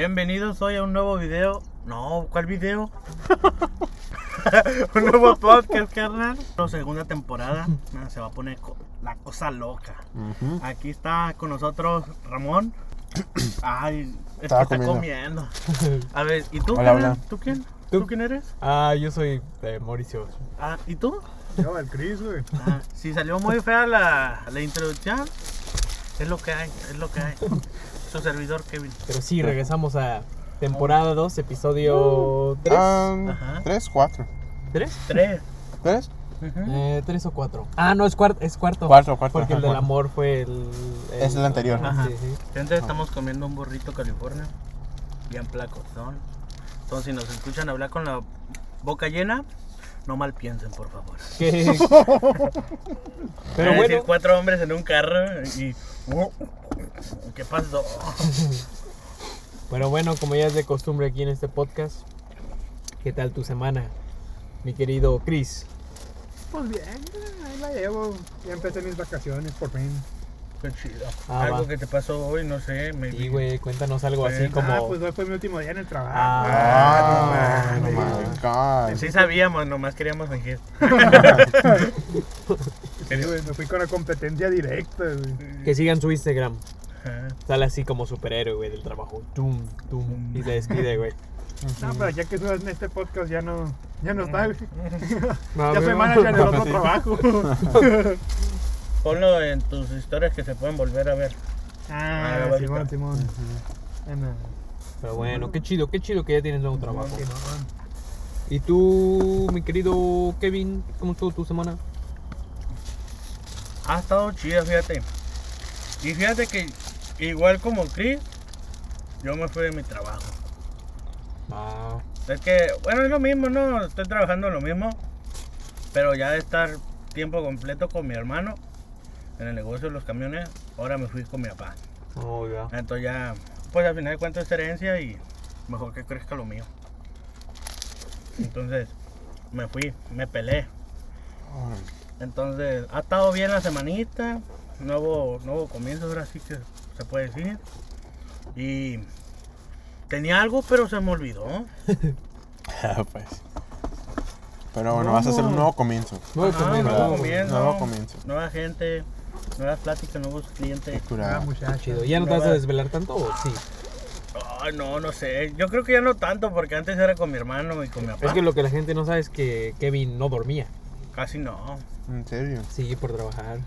Bienvenidos hoy a un nuevo video. No, ¿cuál video? un nuevo podcast, carnal. La segunda temporada. Se va a poner la cosa loca. Aquí está con nosotros Ramón. Ay, es que está comiendo. comiendo. A ver, ¿y tú? Hola. ¿Tú quién? ¿Tú ¿Tú? quién eres? Ah, yo soy eh, Mauricio. Ah, ¿y tú? Yo, el Chris, güey. Ah, si salió muy fea la, la introducción, es lo que hay, es lo que hay. Su servidor Kevin. Pero sí, regresamos a temporada 2, episodio 3. Ah, Ajá. tres, cuatro. ¿Tres? Tres. ¿Tres? Ujú. Eh, ¿Tres o cuatro? Ah, no, es, cuar- es cuarto. Cuarto, cuarto, Porque el ajá, del cuarto. amor fue el... Es el anterior. Ajá. Sí, sí. Gente, estamos comiendo un burrito California. Bien placozón. Entonces, si nos escuchan hablar con la boca llena, no mal piensen, por favor. ¿Qué? Pero a decir bueno, cuatro hombres en un carro y. ¿Qué pasó? pero bueno, como ya es de costumbre aquí en este podcast, ¿qué tal tu semana, mi querido Chris? Pues bien, ahí la llevo. Ya empecé mis vacaciones, por fin. Qué chido. Ah, Algo va. que te pasó hoy, no sé. me Sí, güey, cuéntanos algo así como... Ah, pues hoy fue mi último día en el trabajo. Ah, Ah, no God. Sí sabíamos, nomás queríamos fingir. Sí, güey, me fui con la competencia directa, güey. Que sigan su Instagram. Ajá. Sale así como superhéroe, güey, del trabajo. Tum, tum. Y se despide, güey. No, pero ya que subas en este podcast ya no, ya no está. No, Ya soy manager del otro sí. trabajo. Ponlo en tus historias que se pueden volver a ver. Ah, Ah, Simón. Simón. Ana. Pero bueno, qué chido, qué chido que ya tienes nuevo trabajo. ¿Y tú, mi querido Kevin, cómo estuvo tu semana? Ha estado chida, fíjate. Y fíjate que, igual como Chris, yo me fui de mi trabajo. Ah, Es que, bueno, es lo mismo, ¿no? Estoy trabajando en lo mismo. Pero ya de estar tiempo completo con mi hermano en el negocio de los camiones, ahora me fui con mi papá. oh, ya. Entonces ya, pues al final de cuentas es herencia y mejor que crezca lo mío. Entonces me fui, me pelé. Entonces ha estado bien la semanita, nuevo, nuevo comienzo ahora sí que se puede decir. Y tenía algo pero se me olvidó. Ah, pues. Pero bueno, vas a hacer un nuevo comienzo. Nuevo Ajá, comienzo. nuevo Nuevo- comienzo. nuevo comienzo. Nueva gente, nuevas pláticas, nuevos clientes. Ah, muchacho. Chido. ¿Ya no te vas a desvelar tanto o sí? Ay, no, no sé. Yo creo que ya no tanto porque antes era con mi hermano y con mi papá. Es que lo que la gente no sabe es que Kevin no dormía. Casi no. ¿En serio? Sí, por trabajar.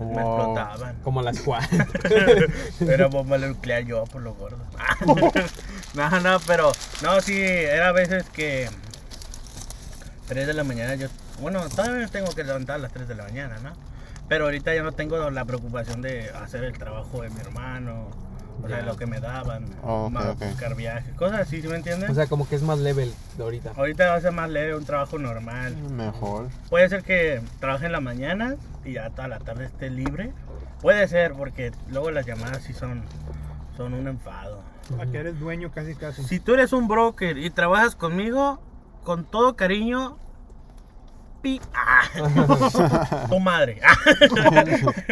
Me explotaban. Como las cuatro. Era bomba nuclear yo por lo gordo. no, no, pero no, sí, era a veces que 3 de la mañana yo, bueno, todavía tengo que levantar a las 3 de la mañana, ¿no? Pero ahorita ya no tengo la preocupación de hacer el trabajo de mi hermano, o sea, lo que me daban, Oh, más ok. buscar viajes, cosas así, ¿sí me entiendes? o sea, como que es más level de ahorita. ahorita va a ser más leve, un trabajo normal. Mejor. Puede ser que trabaje en la mañana y ya toda la tarde esté libre. Puede ser, porque luego las llamadas sí son, son un enfado. Para que eres dueño casi casi. Si tú eres un broker y trabajas conmigo, con todo cariño, pi. ¡Ah! tu madre.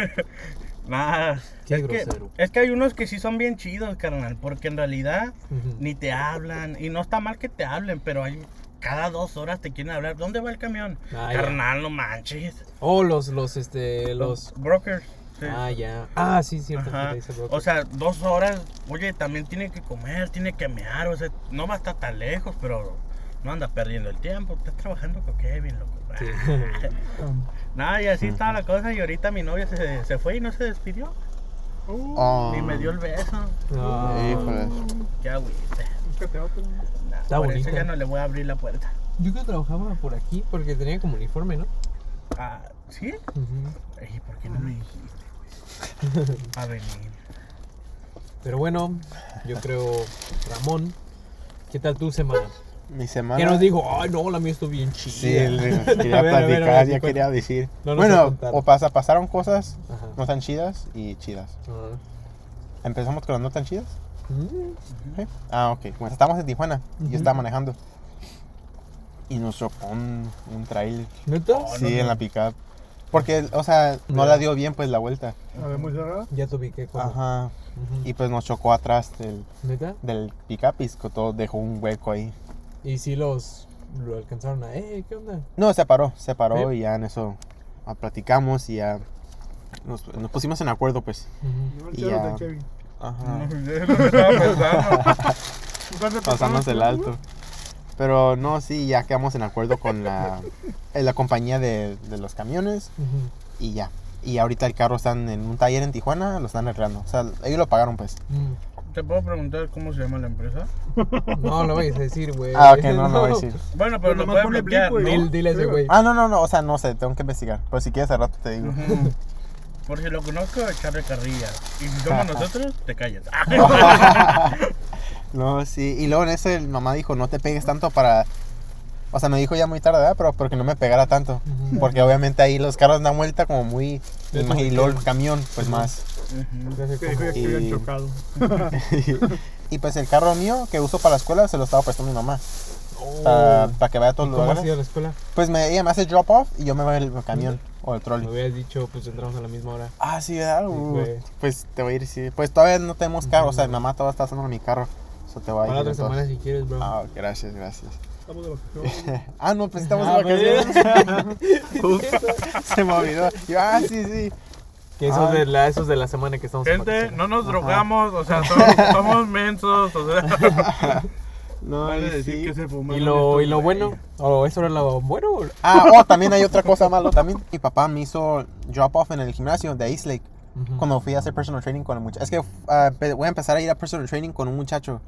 Nada. Es, que, grosero. es que hay unos que sí son bien chidos, carnal, porque en realidad ni te hablan. Y no está mal que te hablen, pero hay cada dos horas te quieren hablar. ¿Dónde va el camión? Ah, ya. carnal, no manches. Oh, los, los, este, los... brokers. sí. Ah, ya. Ah, sí, cierto. O sea, dos horas, oye, también tiene que comer, tiene que mear, o sea, no va a estar tan lejos, pero no anda perdiendo el tiempo, estás trabajando con Kevin, loco. Sí. Nada, y así estaba la cosa, y ahorita mi novia se, se fue y no se despidió, Uh, Oh. ni me dio el beso. Ah. Híjoles. Qué agüite. Nah, Está por bonito. eso ya no le voy a abrir la puerta. Yo que trabajaba por aquí porque tenía como uniforme, ¿no? Ah, ¿sí? Ay, ¿por qué no me dijiste, güey? A venir. Pero bueno, yo creo, Ramón, ¿qué tal tu semana? Mi semana. ¿Qué nos dijo? Ay, no, la mía estuvo bien chida. Sí, quería A ver, ver, platicar, ya cuenta. quería decir. No bueno, o pasa, pasaron cosas Ajá. no tan chidas y chidas. Ajá. Empezamos con las no tan chidas. Mm, ¿Sí? Ah, ok. Bueno, estábamos en Tijuana. y Ujú. Yo estaba manejando. Y nos chocó un, un trailer. ¿Neta? Oh, sí, no, en no. la pickup. Porque, o sea, no la dio bien, pues, la vuelta. A ver, muy cerrado. Ya te ubiqué. Ajá. Y pues nos chocó atrás del, ¿Neta? del pick-up y que todo dejó un hueco ahí. Y si los lo alcanzaron a, eh, ¿qué onda? No, se paró, se paró Sí. y ya en eso ah, platicamos y ya nos, nos pusimos en acuerdo, pues. Y ya. Ajá. ¿Cuánto te Pasamos el alto. Pero no, sí, ya quedamos en acuerdo con la, la compañía de, de los camiones y ya. Y ahorita el carro está en un taller en Tijuana, lo están arreglando. O sea, ellos lo pagaron, pues. ¿Te puedo preguntar cómo se llama la empresa? No lo vayas a decir, güey. Ah, ok, no, no voy a decir. Bueno, pero Pues lo nomás puedes ponle bloquear, ¿no? güey. Dile, dile ese güey. Ah, no, no, no, o sea, no sé, tengo que investigar. Pero si quieres, al rato te digo. Ujú. Por si lo conozco, echarle carrilla. Y si somos nosotros, te callas. No, sí. Y luego en eso el mamá dijo, no te pegues tanto para... O sea, me dijo ya muy tarde, ¿verdad? Pero porque no me pegara tanto. Porque obviamente ahí los carros dan vuelta como muy... Y luego el camión, pues más. Y- chocado. y pues el carro mío que uso para la escuela se lo estaba prestando mi mamá. Oh. Para que vaya a todos los ¿Cómo has ido a lugares. la escuela? Pues me, ella me hace drop off y yo me voy el camión o el Me trolley. hubieras dicho, pues entramos a la misma hora. Ah, sí, ¿verdad? Uh, pues te voy a ir, sí. Pues todavía no tenemos carro, o sea, mi mamá todavía está haciendo mi carro. Eso te va a ir. Para otra semana si quieres, bro. Ah, gracias, gracias. Estamos de vacaciones. ah, no, pues estamos Ah, de vacaciones. Ups, se me olvidó. Yo, ah, sí, sí. Que esos de la, esos de la semana que estamos en Gente, no nos drogamos, o sea, somos, somos mensos, o sea. No, Vale y decir sí. que se ¿Y lo, y lo bueno? ¿O eso era lo bueno? Ah, oh, también hay otra cosa malo. También mi papá me hizo drop off en el gimnasio de East Lake. Cuando fui a hacer personal training con el muchacho. Es que pe- voy a empezar a ir a personal training con un muchacho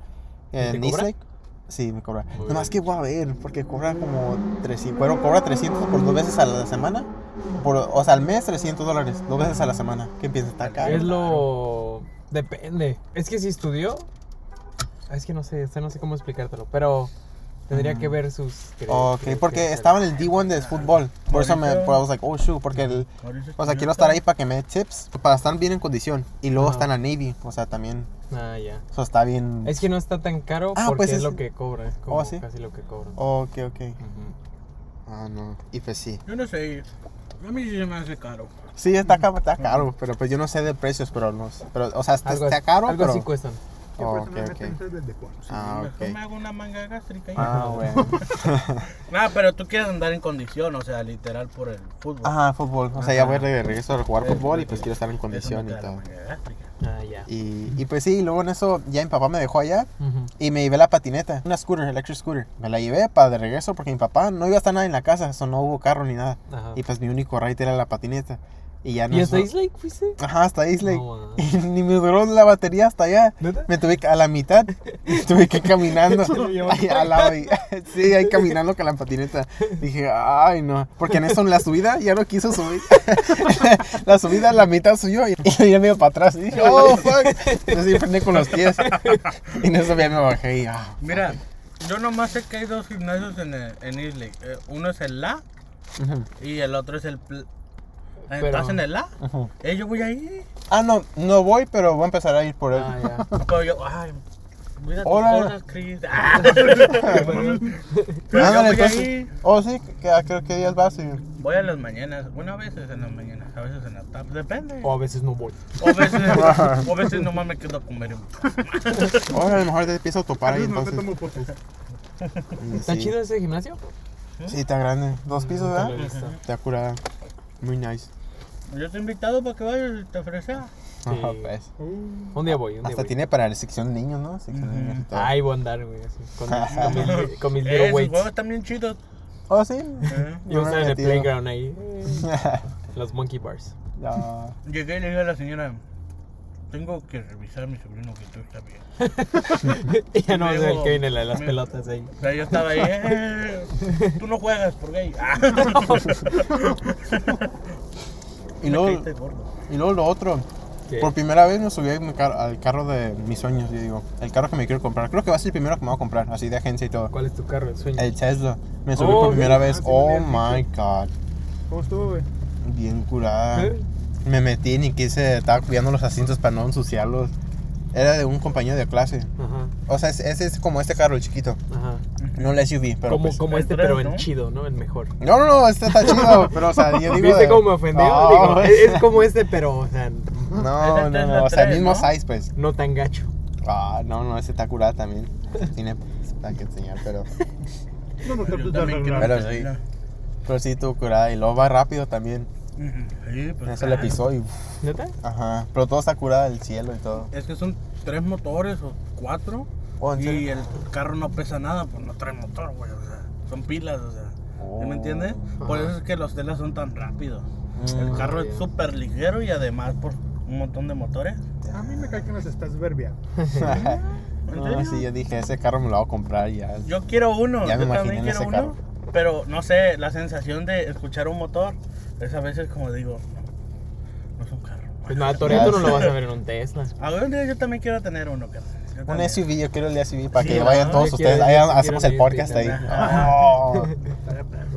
en East? Lake. Sí, me cobra. Nomás que voy a ver, porque cobra como 300. Bueno, cobra 300 por dos veces a la semana. Por, o sea, al mes 300 dólares, dos veces a la semana. ¿Qué piensas? Está caro. Es lo... Depende. Es que si estudió... Es que no sé, no sé cómo explicártelo, pero tendría que ver sus... Ok, porque estaba en el D1 de fútbol. Por eso me, I was like, oh shoot, porque el, o sea, quiero estar ahí para que me dé tips, para estar bien en condición. Y luego Ajá. está en la Navy, o sea, también, Ah, ya. eso está bien. Es que no está tan caro Ah, porque pues es, es- lo que cobra. Es como Oh, ¿sí? casi lo que cobra. Ok, ok. Ujú. Ah, no. Y pues sí. Yo no sé, a mí sí se me hace caro. Sí, está, ca- está caro, pero pues yo no sé de precios, pero no sé. Pero, o sea, está, Algo, está caro, algo pero... así cuestan. Oh, por eso ok, me ok. meten ustedes del deporte. Ah, Mejor ok. me hago una manga gástrica y Ah, ya. bueno. Nah, pero tú quieres andar en condición, o sea, literal por el fútbol. Ajá, fútbol. O sea, ya voy de regreso a jugar fútbol y pues quiero estar en condición y da Ah, ya. Y, y pues sí, luego en eso ya mi papá me dejó allá y me llevé la patineta, una scooter, electric scooter. Me la llevé para de regreso porque mi papá no iba a estar nada en la casa, eso no hubo carro ni nada. Ajá. Y pues mi único ride era la patineta. Y ya no. ¿Y hasta no- East Lake fuiste? Ajá, hasta Isla. No, y ni me duró la batería hasta allá. ¿Neta? Me tuve que, a la mitad, me tuve que ir caminando. Ahí al lado. y- sí, ahí caminando con la patineta. Dije, ay, no. Porque en eso, en la subida, ya no quiso subir. la subida, la mitad subió y, y ya me iba para atrás. Y dije, oh, fuck. Entonces yo frené con los pies. Y en eso ya me bajé y, ah. Mira, yo nomás sé que hay dos gimnasios en, el- en. Eh, uno es el La y el otro es el... Pl- Pero- ¿Estás en el La? ujú. Eh, yo voy ahí. Ah, no, no voy, pero voy a empezar a ir por él. Ah, ya. Pero yo, ay, cuida tus Órale. cosas, Chris. Ah. Pero Ándale, entonces. ahí. Oh, sí, que, a creo que días vas y. Voy a las mañanas. Bueno, a veces en las mañanas, a veces en la tarde. Depende. O a veces no voy. O a veces, o a veces nomás me quedo a comer. Oh, a lo mejor te empiezo a topar ahí entonces. ¿Está sí. chido ese gimnasio? Sí, está grande. Dos pisos, Nunca lo ¿verdad? Está curada. Muy nice. Yo te he invitado para que vayas y te ofrezca. Ajá, pues. Uh, Un día voy, un día Hasta voy. tiene para la sección niños, ¿no? Sección Ujú. niños y todo. Ahí voy a andar, güey, así. Con mis, con mis, con mis Eh, little sus weights. juegos están bien chidos. Oh, sí. Eh. Yo estaba en el playground ahí. Los monkey bars. Llegué y le dije a la señora, tengo que revisar a mi sobrino que todo está bien. y ya no Me sé el que viene la de las me- pelotas ahí. O sea, yo estaba ahí, eh, tú no juegas por gay. Ah. Y luego, y luego lo otro. ¿Qué? Por primera vez me subí al carro de mis sueños, yo digo. El carro que me quiero comprar. Creo que va a ser el primero que me voy a comprar, así de agencia y todo. ¿Cuál es tu carro? El sueño. El Tesla. Me subí Oh, por primera ok. vez. Ah, Oh my god. ¿Cómo estuvo, güey? Bien curada. ¿Eh? Me metí ni quise, estaba cuidando los asientos para no ensuciarlos. Era de un compañero de clase. Ajá, O sea, ese es, es como este carro, el chiquito. ajá. No el SUV, pero como pues- como este, pero en ¿no? chido, ¿no? En mejor. No, no, no, este está chido, pero o sea, yo digo... ¿Viste de- cómo me ofendió? No, Digo, es, es como este, pero, o sea, No, no, no. O sea, el 3, mismo ¿no? size, pues. No tan gacho. Ah, no, no, ese está curado también. Tiene para que enseñar, pero. No, no, Yo no, también Pero sí. Pero sí, tuvo curada. Y luego va rápido también. Sí, pues Eso le claro. pisó y. uf, ¿Neta? Ajá. Pero todo está curado, el cielo y todo. Es que son tres motores o cuatro. Oh, ¿en y serio? el carro no pesa nada, pues no trae motor, güey. O sea, son pilas, o sea. ¿sí ¿Me Oh. entiendes? Por Ajá. eso es que los Teslas son tan rápidos. Mm. El carro Ah, es súper ligero y además por un montón de motores. A mí me cae que nos estás verbiando. ¿En No, sí, yo dije, ese carro me lo voy a comprar ya. Yo quiero uno, Ya me yo imaginé también quiero ese uno. carro. Pero no sé, la sensación de escuchar un motor es a veces como digo, no, no es un carro. Pues nada, Toreto no lo vas a ver en un Tesla. Algún día yo también quiero tener uno, carnal. Yo Un también. SUV, yo quiero el SUV para Sí, que ¿no? vayan todos ustedes. quiero- Ahí hacemos el podcast ahí. Oh.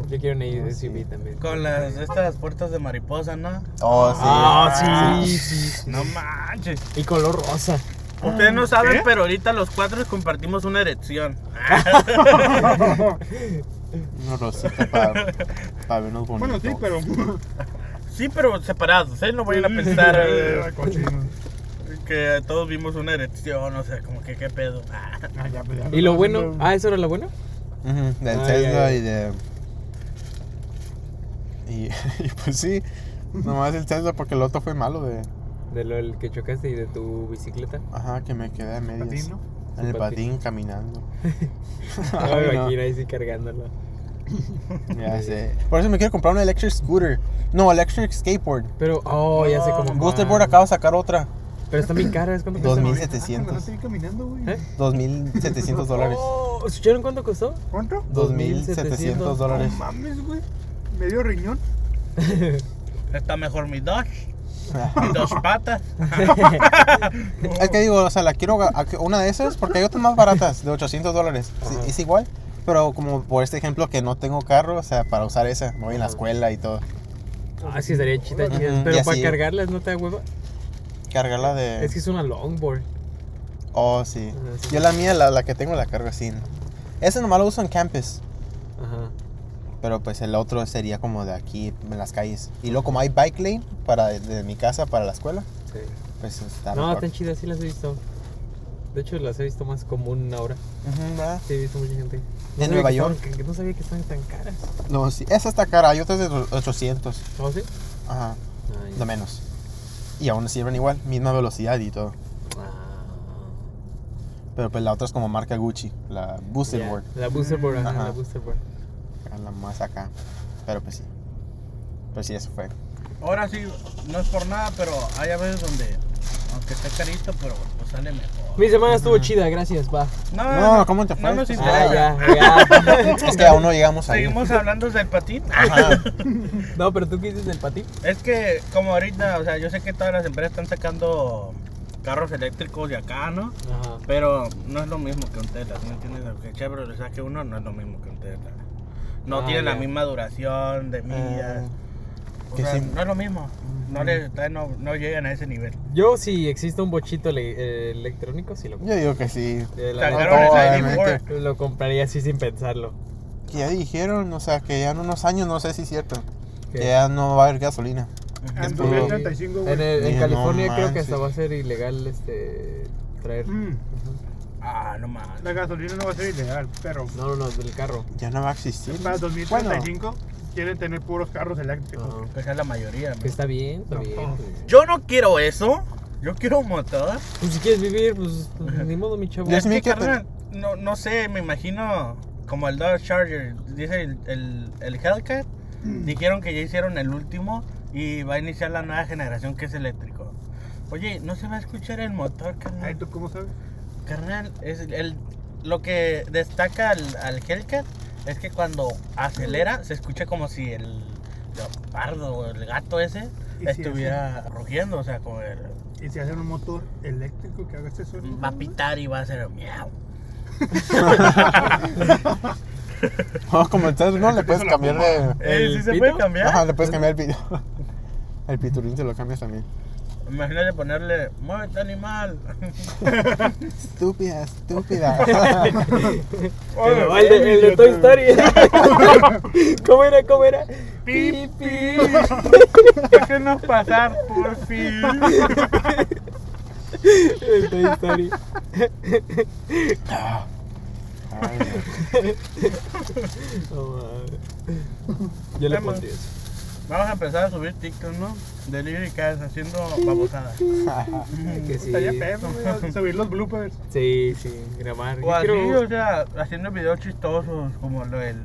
Yo quiero una SUV también. Con las estas puertas de mariposa, ¿no? oh, sí. Ah, sí, sí. No manches. Y color rosa. Ustedes no saben, ¿Qué? pero ahorita los cuatro compartimos una erección. Una rosita para vernos bonitos. Bueno, sí, pero. Sí, pero separados, ¿eh? No vayan a pensar eh, que todos vimos una erección, o sea, como que qué pedo. Ah. Ya, pues, ya. Y lo bueno. Ah, ¿eso era lo bueno? Del Ah, Tesla ya, y de. Y, y pues sí, nomás el Tesla porque el otro fue malo de. De lo el que chocaste y de tu bicicleta. Ajá, que me quedé a medias. En el patín. patín caminando. No me no. imagino ahí sí cargándolo. Ya sé. Por eso me quiero comprar un electric scooter. No, electric skateboard. Pero, oh, ya sé cómo. Board acaba de sacar otra. Pero está bien cara, es cuánto Dos cuesta? mil. Ah, 1700. no estoy caminando, güey. ¿Eh? 2.700 dólares. Oh, ¿Escucharon cuánto costó? ¿Cuánto? 2.700 No dólares. mames, güey. Medio riñón. Está mejor mi Dodge, dos patas. Es que digo, o sea, la quiero una de esas porque hay otras más baratas de 800 dólares. Es igual, pero como por este ejemplo que no tengo carro, o sea, para usar esa, me voy en la escuela y todo. Ah, sí, estaría chida, chida. Ujú, Pero y para así- cargarlas no te da hueva. Cargarla de. Es que es una longboard. Oh, sí. Yo la mía, la, la que tengo, la cargo así. ¿no? Ese nomás lo uso en campus. Ajá. Pero pues el otro sería como de aquí, en las calles. Y luego como hay bike lane para de, mi casa para la escuela, Sí. pues está No, mejor. están chidas, sí las he visto. De hecho, las he visto más común ahora. ¿verdad? Sí, he visto mucha gente. En sabía Nueva York. estaban- que no sabía que estaban tan caras. No, sí. Esa está cara, hay otras de 800. ¿Oh, sí? Ajá, de menos. Y aún sirven igual, misma velocidad y todo. Ah, Pero pues la otra es como marca Gucci, la Boosted ya. Board. La booster board, ajá, Ajá. la booster board. La más acá. Pero pues sí. Pues sí, eso fue. Ahora sí, no es por nada, pero hay a veces donde, aunque esté carito, pero pues sale mejor. Mi semana estuvo chida, gracias, va. No, ¿cómo te fue? No nos Ah, interesa. Ah, ya, ya. Es que aún no llegamos ahí. Seguimos hablando del patín. Ajá. No, pero tú qué dices del patín. Es que como ahorita, o sea, yo sé que todas las empresas están sacando carros eléctricos de acá, ¿no? Ajá. Pero no es lo mismo que un Tesla, ¿sí ¿me entiendes? Aunque Chevrolet le saque uno, no es lo mismo que un Tesla. No Ah, tiene la misma duración de millas. Ah, o sea, sí. no es lo mismo. No, le, no, no llegan a ese nivel. Yo, si existe un bochito le- eh, electrónico, sí lo, Yo digo que sí. la Sacaron neta, el obviamente. ID4. lo compraría así sin pensarlo. Que ya dijeron, o sea, que ya en unos años, no sé si es cierto, ¿Qué? que ya no va a haber gasolina. En puro- 2035, güey. En, el- en California creo que hasta va a ser ilegal este traer. Mm, Ah, no más. La gasolina no va a ser ilegal, pero No, no, no, del carro. Ya no va a existir. para Bueno, 2035 quieren tener puros carros eléctricos. Ajá. Que sea la mayoría. está bien, está No. bien. pues. Yo no quiero eso. Yo quiero un motor. Pues si quieres vivir, pues ni modo, mi chavo. Ya Es que, quiero- carnal, no, no sé, me imagino como el Dodge Charger, dice el, el, el Hellcat, dijeron que ya hicieron el último y va a iniciar la nueva generación que es eléctrico. Oye, no se va a escuchar el motor, Ay, carnal. ¿tú cómo sabes? Carnal, es el, lo que destaca al, al Hellcat es que cuando acelera se escucha como si el leopardo o el gato ese ¿Y si estuviera rugiendo, o sea, como el, Y si hacen un motor eléctrico que haga este sonido. va a pitar y va a hacer miau. Oh, como el Tesla, ¿no? Le puedes cambiar de... Eh, ¿El ¿Sí se pito? puede cambiar? Ajá, le puedes cambiar el pito. El piturín te lo cambias también. Imagínate ponerle, muévete animal. Estúpida, estúpida. Pero el, de, el de Toy Story. ¿Cómo era? ¿Cómo era? Pi, pi. Déjenos pasar, por fin. El Toy Story. Ay, No, mames. Yo le pondría eso. Vamos a empezar a subir TikTok, ¿no? Delivery Cast haciendo babosadas. Que sí. Estaría güey, subir los bloopers. Sí, sí, grabar. O así, quiero- o sea, haciendo videos chistosos como lo del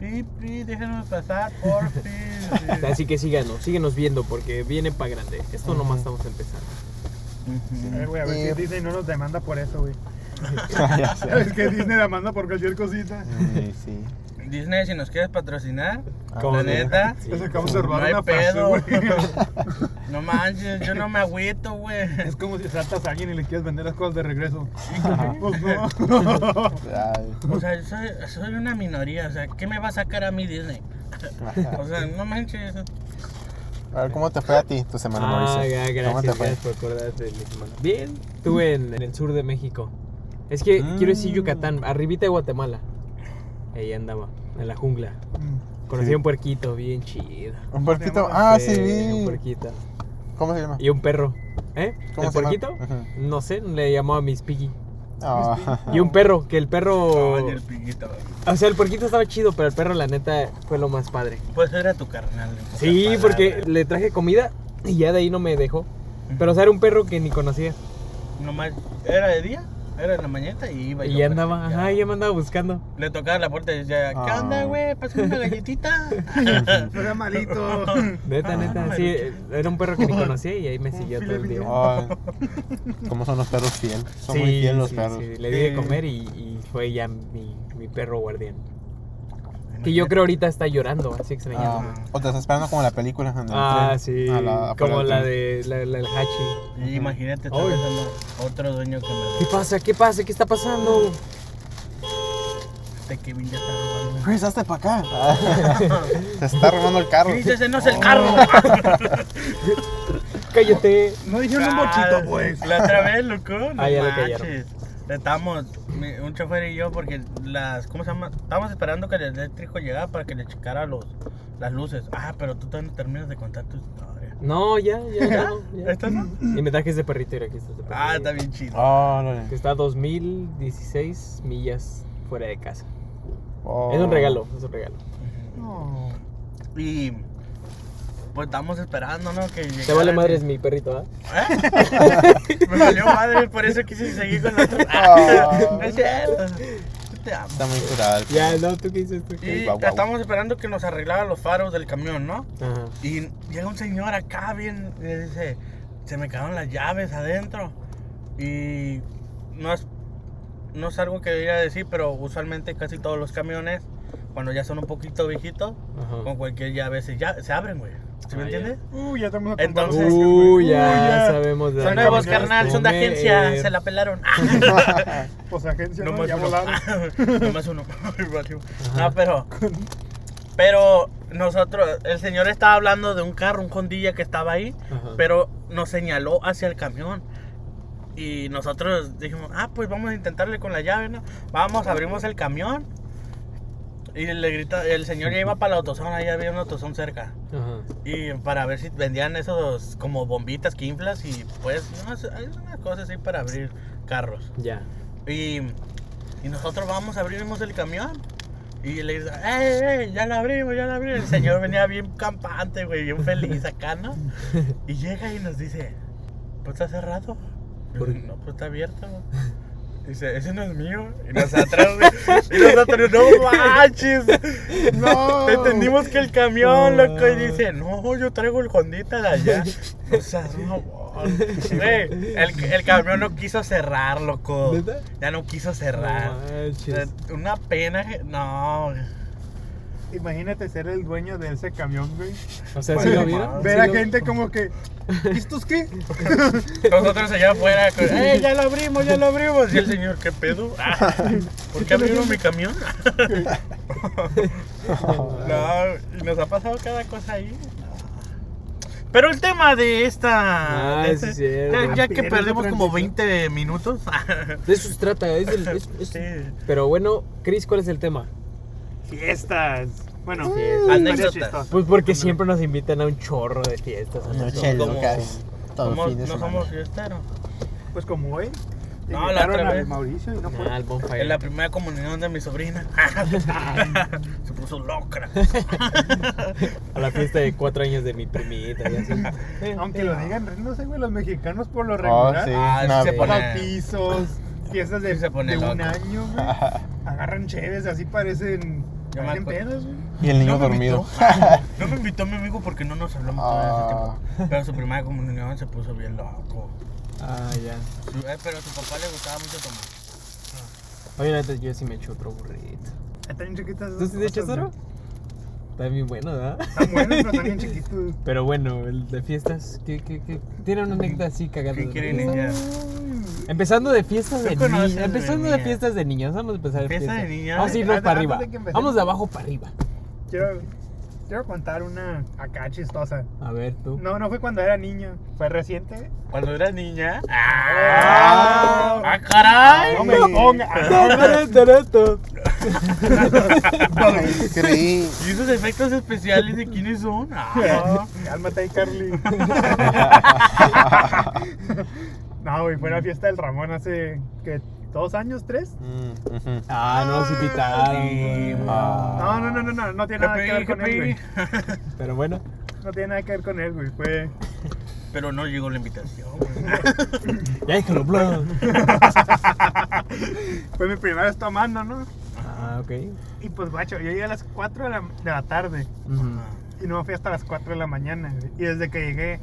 pi, pi, déjenos pasar, por fin. Así que síganos, síguenos viendo porque viene para grande. Esto nomás estamos empezando. Eh, güey, a ver Eh. si Disney no nos demanda por eso, güey. Es que Disney demanda por cualquier cosita. Sí, sí. Disney, si nos quieres patrocinar, ¿Cómo la no? neta, Sí. No hay frase, pedo. No manches, yo no me agüito, güey. Es como si saltas a alguien y le quieres vender las cosas de regreso. Pues no. O sea, soy, soy una minoría, o sea, ¿qué me va a sacar a mí Disney? O sea, no manches. A ver, ¿cómo te fue a ti tu semana, Ah, Mauricio? ya, ¿Cómo te gracias, fue? gracias por acordarte de mi semana. Bien, estuve en, en el sur de México. Es que Mm. quiero decir Yucatán, arribita de Guatemala. Ahí andaba, en la jungla. Conocí Sí. a un puerquito bien chido. Un puerquito. Ah, sí, Un puerquito. ¿Cómo se llama? Y un perro. ¿Eh? ¿Cómo ¿El se puerquito? No sé, le llamaba Miss Piggy. Ah. Y un perro, que el perro... Ay, el piquito. O sea, el puerquito estaba chido, pero el perro, la neta, fue lo más padre. Pues era tu carnal. Sí, porque le traje comida y ya de ahí no me dejó. Pero, o sea, era un perro que ni conocía. Nomás, era de día, era en la mañana y iba Y pues, andaba, ya. ajá, ya me andaba buscando. Le tocaba la puerta y decía, ¿qué Ah. onda, güey? Pásame una galletita. Era malito. Neta, Ah, neta, no, sí, era un perro que ni conocía y ahí me siguió todo el día. Ay. ¿Cómo son los perros fieles? Son muy fieles los sí, perros. sí, le di de comer y, y fue ya mi, mi perro guardián. Que yo creo ahorita está llorando, así extrañándome. Ah, o te estás esperando como la película. en el Ah, tren, sí, a la- afuera como del la de la, la- el Hachi. Y imagínate, tal vez otro dueño que me ¿Qué pasa? ¿Qué pasa? ¿Qué está pasando? Este Kevin ya está robando. Chris, hazte para acá. Se está robando el carro. Chris, ese no es el carro. Cállate. No dijeron un bochito, pues. La otra vez, loco. No Ah, ya lo manches. callaron. Mi- un chofer y yo, porque las, ¿cómo se llama? Estábamos esperando que el eléctrico llegara para que le checara los, las luces. Ah, pero tú todavía no terminas de contar tu historia. No, ya, ya, ya. ya. ¿Esta no? Y me traje ese perrito, mira, aquí está perrito. Ah, está bien chido. Oh, no, Que está a 2016 millas fuera de casa. oh. Es un regalo, es un regalo. No. Y pues estamos esperando, ¿no? Que Te vale el- madres mi perrito, ¿ah? ¿Eh? Me valió madre, por eso quise seguir con la otra. Ah. Es cierto. Yo te amo. Está muy curado. el Ya, perro. no, ¿tú qué dices? ¿Tú qué? Y Guau, guau. estamos esperando que nos arreglaran los faros del camión, ¿no? Ajá. Y llega un señor acá bien, y dice, se me quedaron las llaves adentro. Y no es, no es algo que debería decir, pero usualmente casi todos los camiones, cuando ya son un poquito viejitos, Ajá. con cualquier llave se, ya, se abren, güey. ¿Sí me entiendes? Uy, ya estamos Entonces- Uy, ya, sabemos de Son nuevos, carnal, son de agencia, se la pelaron. Pues agencia, No Ya uno. volaron. No más uno. No, pero. Pero nosotros, el señor estaba hablando de un carro, un Hondilla que estaba ahí, Ajá. pero nos señaló hacia el camión. Y nosotros dijimos, ah, pues vamos a intentarle con la llave, ¿no? Vamos, abrimos el camión. Y le grita, el señor ya iba para la autozona, ahí había un autozón cerca. Ajá. Y para ver si vendían esos como bombitas que inflas y pues, sé, hay unas cosas así para abrir carros. Ya. Y, y nosotros vamos, abrimos el camión. Y le dice, ¡ey, ey! Ya lo abrimos, ya lo abrimos. El señor venía bien campante, güey, bien feliz acá, ¿no? Y llega y nos dice, ¿pues está cerrado? No, pues está abierto. Dice, ese no es mío. Y nosotros, y nosotros, no manches. No. Entendimos que el camión, loco, y dice, no, yo traigo el Hondita de allá. O sea, no, güey, el, el camión no quiso cerrar, loco. Ya no quiso cerrar. No. Una pena no. Imagínate ser el dueño de ese camión, güey. O sea, ¿sí lo vieron? Ver ¿Sí a lo- gente como que. ¿Y estos qué? Nosotros allá afuera, con, ¡eh, ya lo abrimos, ya lo abrimos! Y el señor, ¿qué pedo? Ah, ¿Por qué abrimos mi camión? no, y nos ha pasado cada cosa ahí. Pero el tema de esta. Ah, de este- ya, ya que perdemos como transición. 20 minutos. De eso se trata. es el- es- es- Sí. Pero bueno, Chris, ¿cuál es el tema? Fiestas. Bueno. Anécdotas. Pues porque siempre nos invitan a un chorro de fiestas. Noche locas. De no semana. somos fiesteros. Pues como hoy. No, la otra vez. Mauricio y no fue. Ah, el bonfire. En la primera comunión de mi sobrina. Se puso loca. A la fiesta de cuatro años de mi primita y así. Aunque lo digan, no sé, güey, los mexicanos por lo Oh, regular. sí. Ah, sí no, se pues, pone- bautizos, fiestas de, Sí se pone de un año, güey. Agarran chéves, así parecen. Yo me parecen acuerdo. pedos, güey. Y el niño No dormido. No me invitó mi amigo porque no nos hablamos todo ese Ah. tiempo. Pero su primera comunión se puso bien loco. Ah, ya. Eh, pero a su papá le gustaba mucho tomar. Oye, la neta, yo sí me echo otro burrito. Están bien chiquitas. ¿Tú sí te echas otro? oro? Está bien bueno, ¿verdad? Están buenos, pero están bien chiquitos. Pero bueno, el de fiestas, ¿qué, qué, qué? Tiene una anécdota así cagada. ¿Quién de quiere fiesta. iniciar? Empezando de fiestas de niños. Empezando de fiestas de niños. Vamos a empezar de Fiesta de fiestas. niñas. Vamos a irnos para arriba. de. Vamos de abajo para arriba. Quiero, quiero contar una acá chistosa. A ver, tú. No, no fue cuando era niño, fue reciente. Cuando eras niña. Ah. ¡Ah! caray! No me ponga. Ay, creí. ¿Y esos efectos especiales de quiénes son? Ah. Cálmate ahí, Carly. no, güey, fue la fiesta del Ramón hace, ¿qué? ¿Dos años? ¿Tres? Mm. Ah, no, sí pitaron. Sí. Ah. No, no, no, no, no, no tiene nada que ver con él, güey. Pero bueno. No tiene nada que ver con él, güey. Fue. Pero no llegó la invitación. güey. Ya déjalo, bro. Fue mi primera vez tomando, ¿no? Ah, ok. Y pues, guacho, yo llegué a las 4 de la, de la tarde. Y no me fui hasta las 4 de la mañana. güey. Y desde que llegué,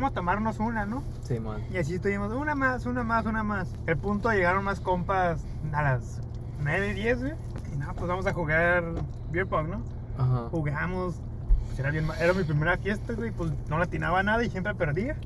vamos a tomarnos una, ¿no? Sí, man. Y así estuvimos, una más, una más, una más. El punto llegaron más compas a las 9, 10, güey. Y nada, pues vamos a jugar beer pong, ¿no? Ajá. Jugamos. Era, bien, era mi primera fiesta, güey. Pues no latinaba nada y siempre perdía.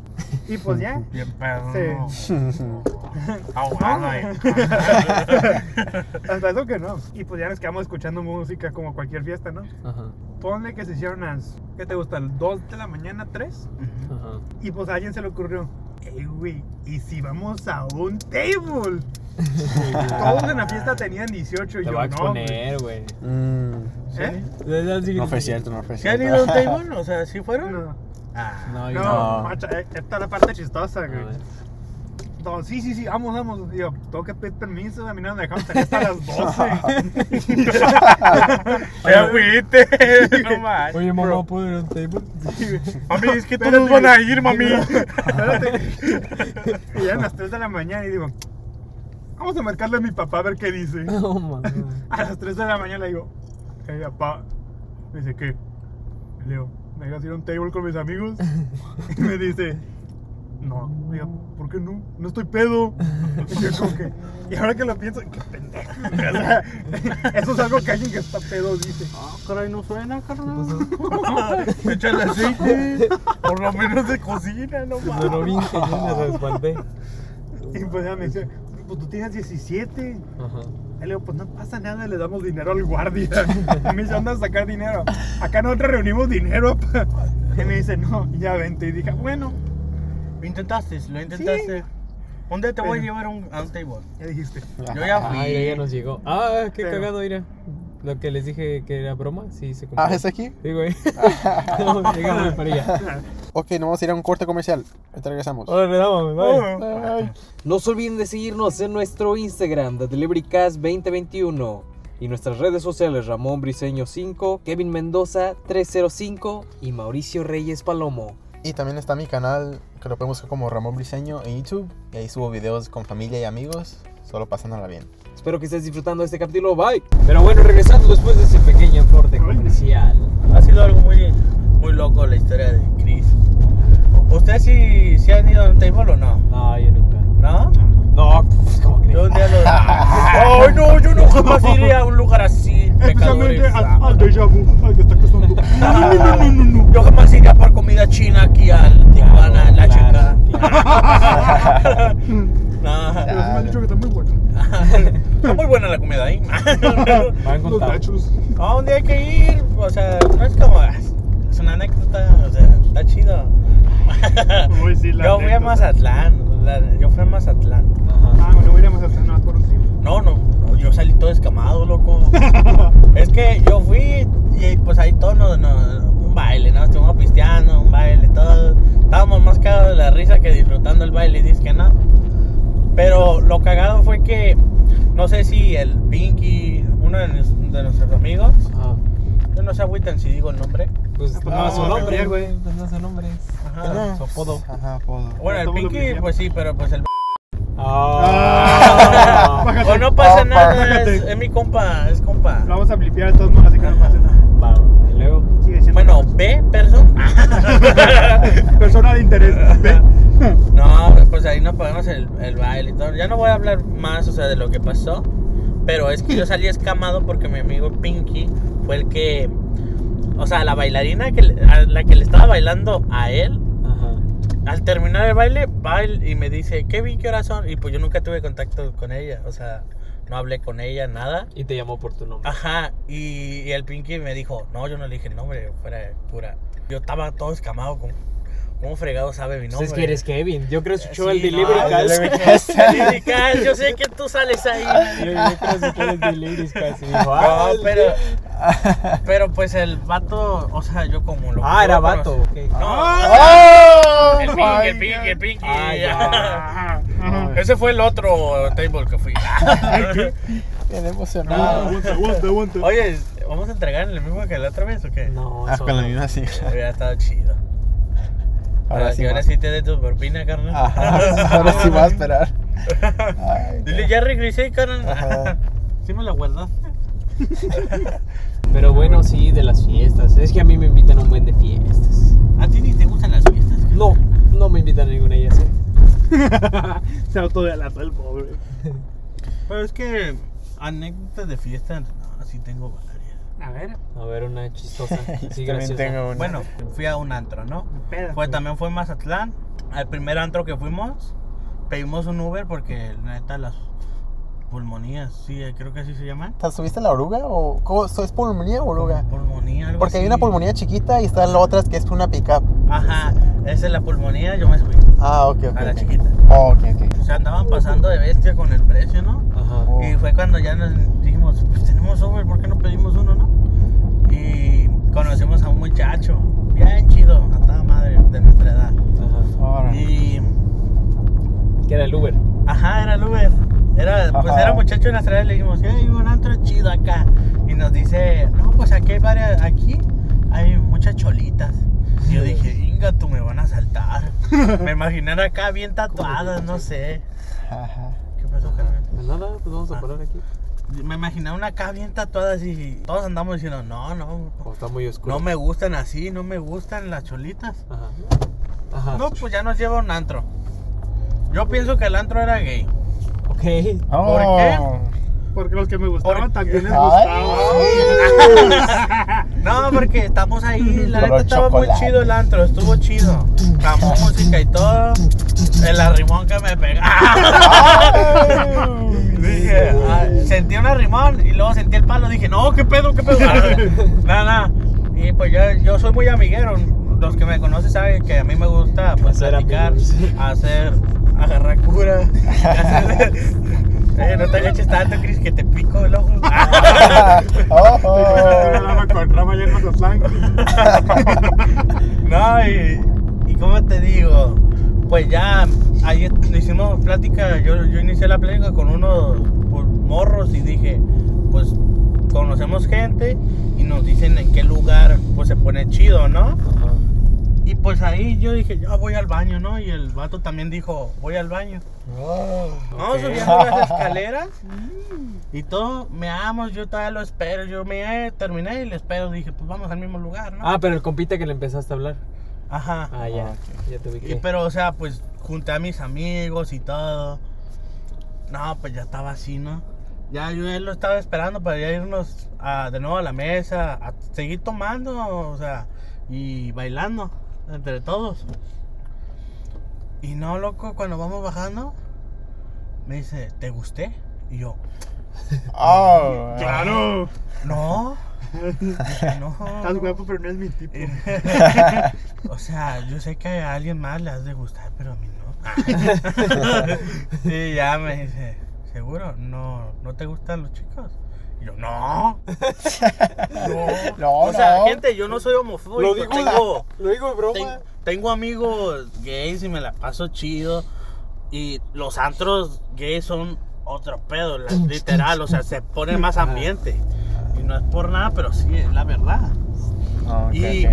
Y pues ya. Bien pedo. Sí. Ahogado, eh. Hasta eso que no. Y pues ya nos quedamos escuchando música como cualquier fiesta, ¿no? Ajá. Ponle que se hicieron las, ¿qué te gusta? ¿2 de la mañana, 3? Ajá. Y pues a alguien se le ocurrió, ey, güey, ¿y si vamos a un table? Todos en la fiesta tenían 18 y Te yo voy a no. exponer, güey. Mm, ¿Eh? No fue cierto, no fue ¿Se han cierto. ido a un table? O sea, ¿sí fueron? No, Ah. No, yo no, no. macho, eh, esta es la parte chistosa, güey. No, sí, sí, sí, vamos, vamos. Y yo, tengo que pedir permiso, a mí no me dejaron salir hasta las 12. ¡Qué agüite! No más. Oye, mamá, Bro. ¿puedo ir a un table? Mami, es que todos van a ir, mami. Espérate. Y eran las 3 de la mañana y digo, vamos a marcarle a mi papá a ver qué dice. No, mamá. A las 3 de la mañana le digo, hey, papá. Me dice, ¿qué? Le digo, ¿me dejas ir a un table con mis amigos? Y me dice, no. Le digo, ¿por qué no? No estoy pedo. Y yo como que, y ahora que lo pienso, qué pendejo. O sea, eso es algo que alguien que está pedo dice. Ah, caray, no suena, carnal. Échale aceite. Por lo menos de cocina, no Se sonó más. bien cañón, se espanté. Y pues ya me dice, pues tú tienes 17. Ajá. Y le digo, pues no pasa nada, le damos dinero al guardia. Y me dice, ¿dónde vas a sacar dinero? Acá nosotros reunimos dinero. pa". Y me dice, no, ya vente. Y dije, bueno, Lo intentaste, lo intentaste. Un día te voy a llevar a un, a un table. ya dijiste. Yo ya fui. Ah, ya, ya nos llegó. Ah, qué Pero- cagado, mira. Lo que les dije que era broma, sí se cumplió. Ah, ¿es aquí? Sí, güey. no, llegamos para allá. Ok, nos vamos a ir a un corte comercial. Ahorita regresamos. Ahora, damos, bye. Ay. No se olviden de seguirnos en nuestro Instagram, The Deliverycast 2021. Y nuestras redes sociales, Ramón Briseño 5, Kevin Mendoza 305 y Mauricio Reyes Palomo. Y también está mi canal, que lo pueden buscar como Ramón Briseño en YouTube. Y ahí subo videos con familia y amigos, solo pasándola bien. Espero que estés disfrutando de este capítulo, bye. Pero bueno, regresando después de ese pequeño corte comercial. Ha sido algo muy, muy loco la historia de Chris. ¿Ustedes sí, sí han ido a un table o no? No, yo nunca. ¿No? No, pues, ¿cómo crees? Yo un día lo. ¡Ay, no! Yo no jamás iré a un lugar así. Especialmente al, al déjà vu, al que está costando. No, no, no, no, no. Yo jamás iría por comida china aquí al Tijuana, la Claro, chica. claro. No. Me han dicho que está muy bueno. Está muy buena la comida ahí. Van Los contados. nachos. A un día hay que ir. O sea, no es como. Es una anécdota. O sea, está chido. Uy, sí, la Yo fui a. Mazatlán. la- yo fui a Mazatlán. Ajá. Ah, bueno, voy a ir a Mazatlán nada más por un tiempo. No, no, no, yo salí todo escamado, loco. es que yo fui y pues ahí todo, no, no, un baile, ¿no? Estuvimos pisteando, un baile, todo. Estábamos más cagados de la risa que disfrutando el baile, dices que no. Pero lo cagado fue que, no sé si el Pinky, uno de, de nuestros amigos, Ajá. yo no sé agüitan si digo el nombre. Pues pues no, no, su no, nombre, güey. Pues no su nombre. Ajá, su apodo. Ajá, apodo. Bueno, el Pinky, pues sí, pero pues el... Ah. Bájate. O no pasa Oh, nada, es, es mi compa, es compa. Lo vamos a blipear de todos modos, así que no pasa nada. Va, y luego. Sigue siendo Bueno, B, persona. persona de interés. Ve. No, pues ahí no pagamos el, el baile y todo. Ya no voy a hablar más, o sea, de lo que pasó. Pero es que yo salí escamado porque mi amigo Pinky fue el que. O sea, la bailarina que le- a la que le estaba bailando a él, Ajá. al terminar el baile, y y me dice, Kevin, ¿qué horas son? Y pues yo nunca tuve contacto con ella, o sea, no hablé con ella, nada. Y te llamó por tu nombre. Ajá, y, y el Pinky me dijo, no, yo no le dije el nombre, fuera de cura. Yo estaba todo escamado, como, ¿cómo fregado sabe mi nombre? es que eres Kevin. Yo creo que escuchó el Sí, Delivery no, Cast. Delivery yo sé que tú sales ahí. Yo, yo creo que escuchó el Delivery Cast. y dijo, No, ah, el pero, pero pues el vato, o sea, yo como lo Ah, era vato. conocí- ok. No, ¡Oh! el Pinky, el my Pinky, el Pinky. Ah, ya. Ajá, ajá. Ese fue el otro table que fui. Bien emocionado. aguanta, aguanta, aguanta. Oye, ¿vamos a entregar el mismo que la otra vez o qué? No, Ah, con la misma sí. Hubiera estado chido. Ahora sí. ahora sí te de tu propina, carnal. Ajá, ahora sí va a esperar. Ay, Dile, no. ya regresé, carnal. Ajá. Sí me la guardaste. Pero bueno, sí, de las fiestas. Es que a mí me invitan a un buen de fiestas. ¿A ti ni te gustan las fiestas? carnal? No, no me invitan a ninguna ellas. ¿eh? Se autodelató el pobre. Pero es que anécdotas de fiesta, no, sí tengo varias. A ver, A ver, una chistosa. Sí, También tengo una. Bueno, fui a un antro, ¿no? pedas. Pues también fue en Mazatlán. Al primer antro que fuimos, pedimos un Uber porque la neta las pulmonías, sí, creo que así se llaman. ¿Te subiste la oruga o cómo, ¿es pulmonía o oruga? Pulmonía, algo Porque hay una pulmonía chiquita y está la otra que es una pickup. Ajá, esa es la pulmonía, yo me subí Ah, ok, ok. a la chiquita. Oh, ok, ok. O sea, andaban pasando de bestia con el precio, ¿no? Ajá. Oh. Y fue cuando ya nos dijimos, pues tenemos Uber, ¿por qué no pedimos uno, no? Y conocimos a un muchacho, bien chido, a toda madre de nuestra edad. Ajá. Ahora. Y, Que era el Uber. ajá, era el Uber. Era, pues Ajá. era muchacho de nuestra edad, le dijimos, hay un antro chido acá. Y nos dice, no, pues aquí hay varias, aquí hay muchas cholitas. Y yo dije, inga, tú me van a saltar. me imaginé acá bien tatuadas, no sé. Ajá. ¿Qué pasó? Pues nada, pues vamos a Ah. parar aquí. Me imaginé una acá bien tatuada así. Todos andamos diciendo, no, no, Oh, está muy oscuro. no me gustan así, no me gustan las cholitas. Ajá. Ajá. No, pues ya nos lleva un antro. Yo pienso que el antro era gay. Ok. ¿Por qué? Porque los que me gustaban también les gustaban. No, porque estamos ahí, la neta estaba muy chido el antro, estuvo chido. La música y todo. El arrimón que me pegaba. Dije, sentí un arrimón y luego sentí el palo. Dije, no, qué pedo, qué pedo. Nada, nada. Y pues yo, yo soy muy amiguero. Los que me conocen saben que a mí me gusta pues, Hacer platicar, amigos. hacer, agarrar cura. hacer- Eh, no te agaches tanto, Chris, que te pico el ojo. No, y, y como te digo, pues ya ayer hicimos plática, yo, yo inicié la plática con unos pues, morros y dije, pues conocemos gente y nos dicen en qué lugar pues se pone chido, ¿no? Ajá. Y ahí yo dije, yo voy al baño, ¿no? Y el vato también dijo, voy al baño. Vamos Ok. subiendo las escaleras y todo, me amo, yo todavía lo espero, yo me terminé y le espero, dije, pues vamos al mismo lugar, ¿no? Ah, pero el compita que le empezaste a hablar. Ajá. Ah, ya. Ok. Ya te ubiqué. Y, pero, o sea, pues junté a mis amigos y todo. No, pues ya estaba así, ¿no? Ya yo él lo estaba esperando para ya irnos a- de nuevo a la mesa, a seguir tomando, o sea, y bailando entre todos. Y no, loco, cuando vamos bajando, me dice, ¿te gusté? Y yo, Oh. Claro. no, No. Estás guapo, pero no es mi tipo. O sea, yo sé que a alguien más le has de gustar, pero a mí no. y ya me dice, ¿seguro? ¿No, ¿no te gustan los chicos? Y yo, no. no. No, O sea, no. gente, yo no soy homofóbico. tengo, lo digo de broma. ten- tengo amigos gays y me la paso chido. Y los antros gays son otro pedo, literal. O sea, se pone más ambiente. Y no es por nada, pero sí, es la verdad. Ah, Y,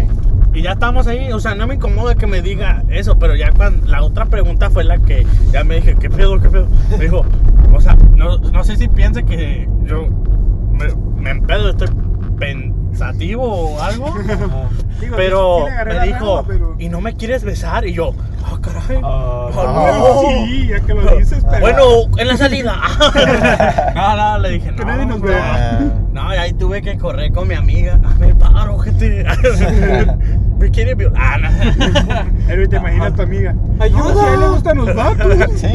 y ya estamos ahí, o sea, no me incomoda que me diga eso, pero ya cuando la otra pregunta fue la que ya me dije, ¿qué pedo, qué pedo? Me dijo, o sea, no, no sé si piense que yo me, me empedo, estoy pensativo o algo, Digo, pero sí me dijo, rama, pero- ¿y no me quieres besar? Y yo, ah, caray. Ah, Ah, no. Sí, ya que lo dices, pero. Bueno, en la salida. no, no, le dije, Que no. nadie nos bro". vea. No, y ahí tuve que correr con mi amiga. Ah, Me paro, gente. me quiere violar. Él te imaginas tu amiga. ¡Ayuda! No, a él le gustan los vatos. sí.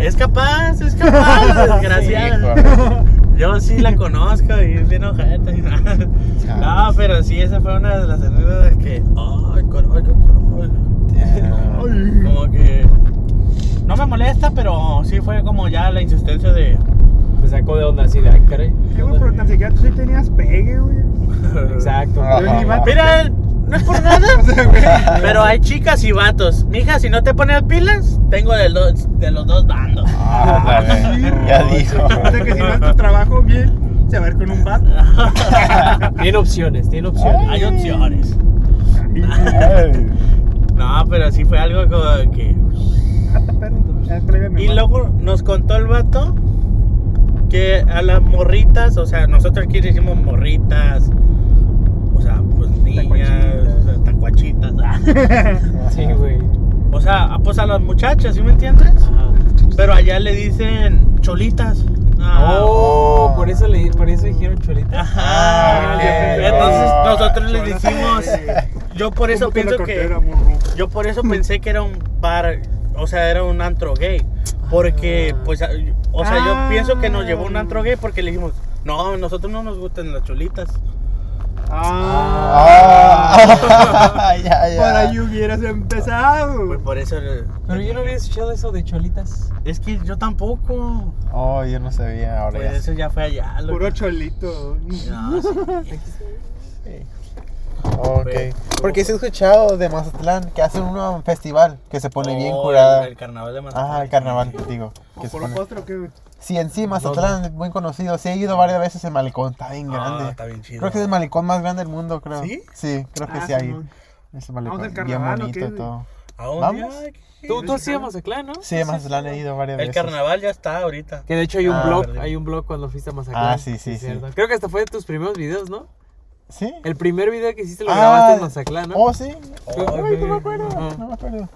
es capaz, es capaz, desgraciada. Sí. Yo sí la conozco y es bien ojete. no, pero sí, esa fue una de las anécdotas que. Ay, caray. Damn. Como que. No me molesta, pero sí fue como ya la insistencia de. Me sacó de onda así de. Sí, güey, pero tan siquiera tú sí tenías pegue, güey. Exacto. Mira, no es por nada. Pero hay chicas y vatos. Mija, si no te pones pilas, tengo de los, de los dos bandos. Ah, ya dijo. O sea que si no es tu trabajo bien, se va a ver con un vato. Tiene opciones, tiene opciones. Hay opciones. Ay. No, pero sí fue algo como que. Mi Y luego nos contó el vato que a las morritas, o sea, nosotros aquí le decimos morritas, niñas, tacuachitas. Sí, güey. O sea, pues a las muchachas, ¿sí me entiendes? Ajá. Pero allá le dicen cholitas. Ah, Oh, por eso, le, por eso dijeron cholita. Ajá. Ah. Entonces Oh. nosotros le Chola. decimos. Yo por eso ¿Cómo te la pienso que. Yo por eso pensé que era un bar. O sea, era un antro gay. Porque, Ah. pues, o sea, Ah. yo pienso que nos llevó un antro gay porque le dijimos, no, nosotros no nos gustan las cholitas. Ah. Ah, ya, ya. Por ahí hubieras empezado. Pues por eso. Pero yo no había escuchado eso de cholitas. Es que yo tampoco. Oh, yo no sabía. Ahora Pues ya. eso ya fue allá. loco. Puro cholito. No, sí. Sí. Ok. Porque sí he escuchado de Mazatlán que hacen un festival que se pone bien Oh, curada. El, el carnaval de Mazatlán. Ah, el carnaval, digo. Que se ¿Puro pone... postre o qué, güey? Sí, en sí, Mazatlán es muy conocido. Sí, he ido varias veces el malecón. Está bien Ah, grande. está bien chido. Creo que es el malecón más grande del mundo, creo. ¿Sí? Sí, creo que Ah, sí hay. Ese Vamos malecón. al Bien carnaval, ¿o bonito y todo. ¿A dónde? Vamos. Tú, tú has ido a Mazatlán, ¿no? Sí, a Mazatlán he ido varias El veces. carnaval ya está ahorita. Que de hecho hay un Ah, blog, hay un blog cuando fuiste a Mazatlán. Ah, sí, sí, sí. cierto. Creo que hasta fue de tus primeros videos, ¿no? ¿Sí? El primer video que hiciste lo Ah, grabaste en Mazatlán, ¿no? Oh, sí. Oh, Ay, no me acuerdo. No me acuerdo.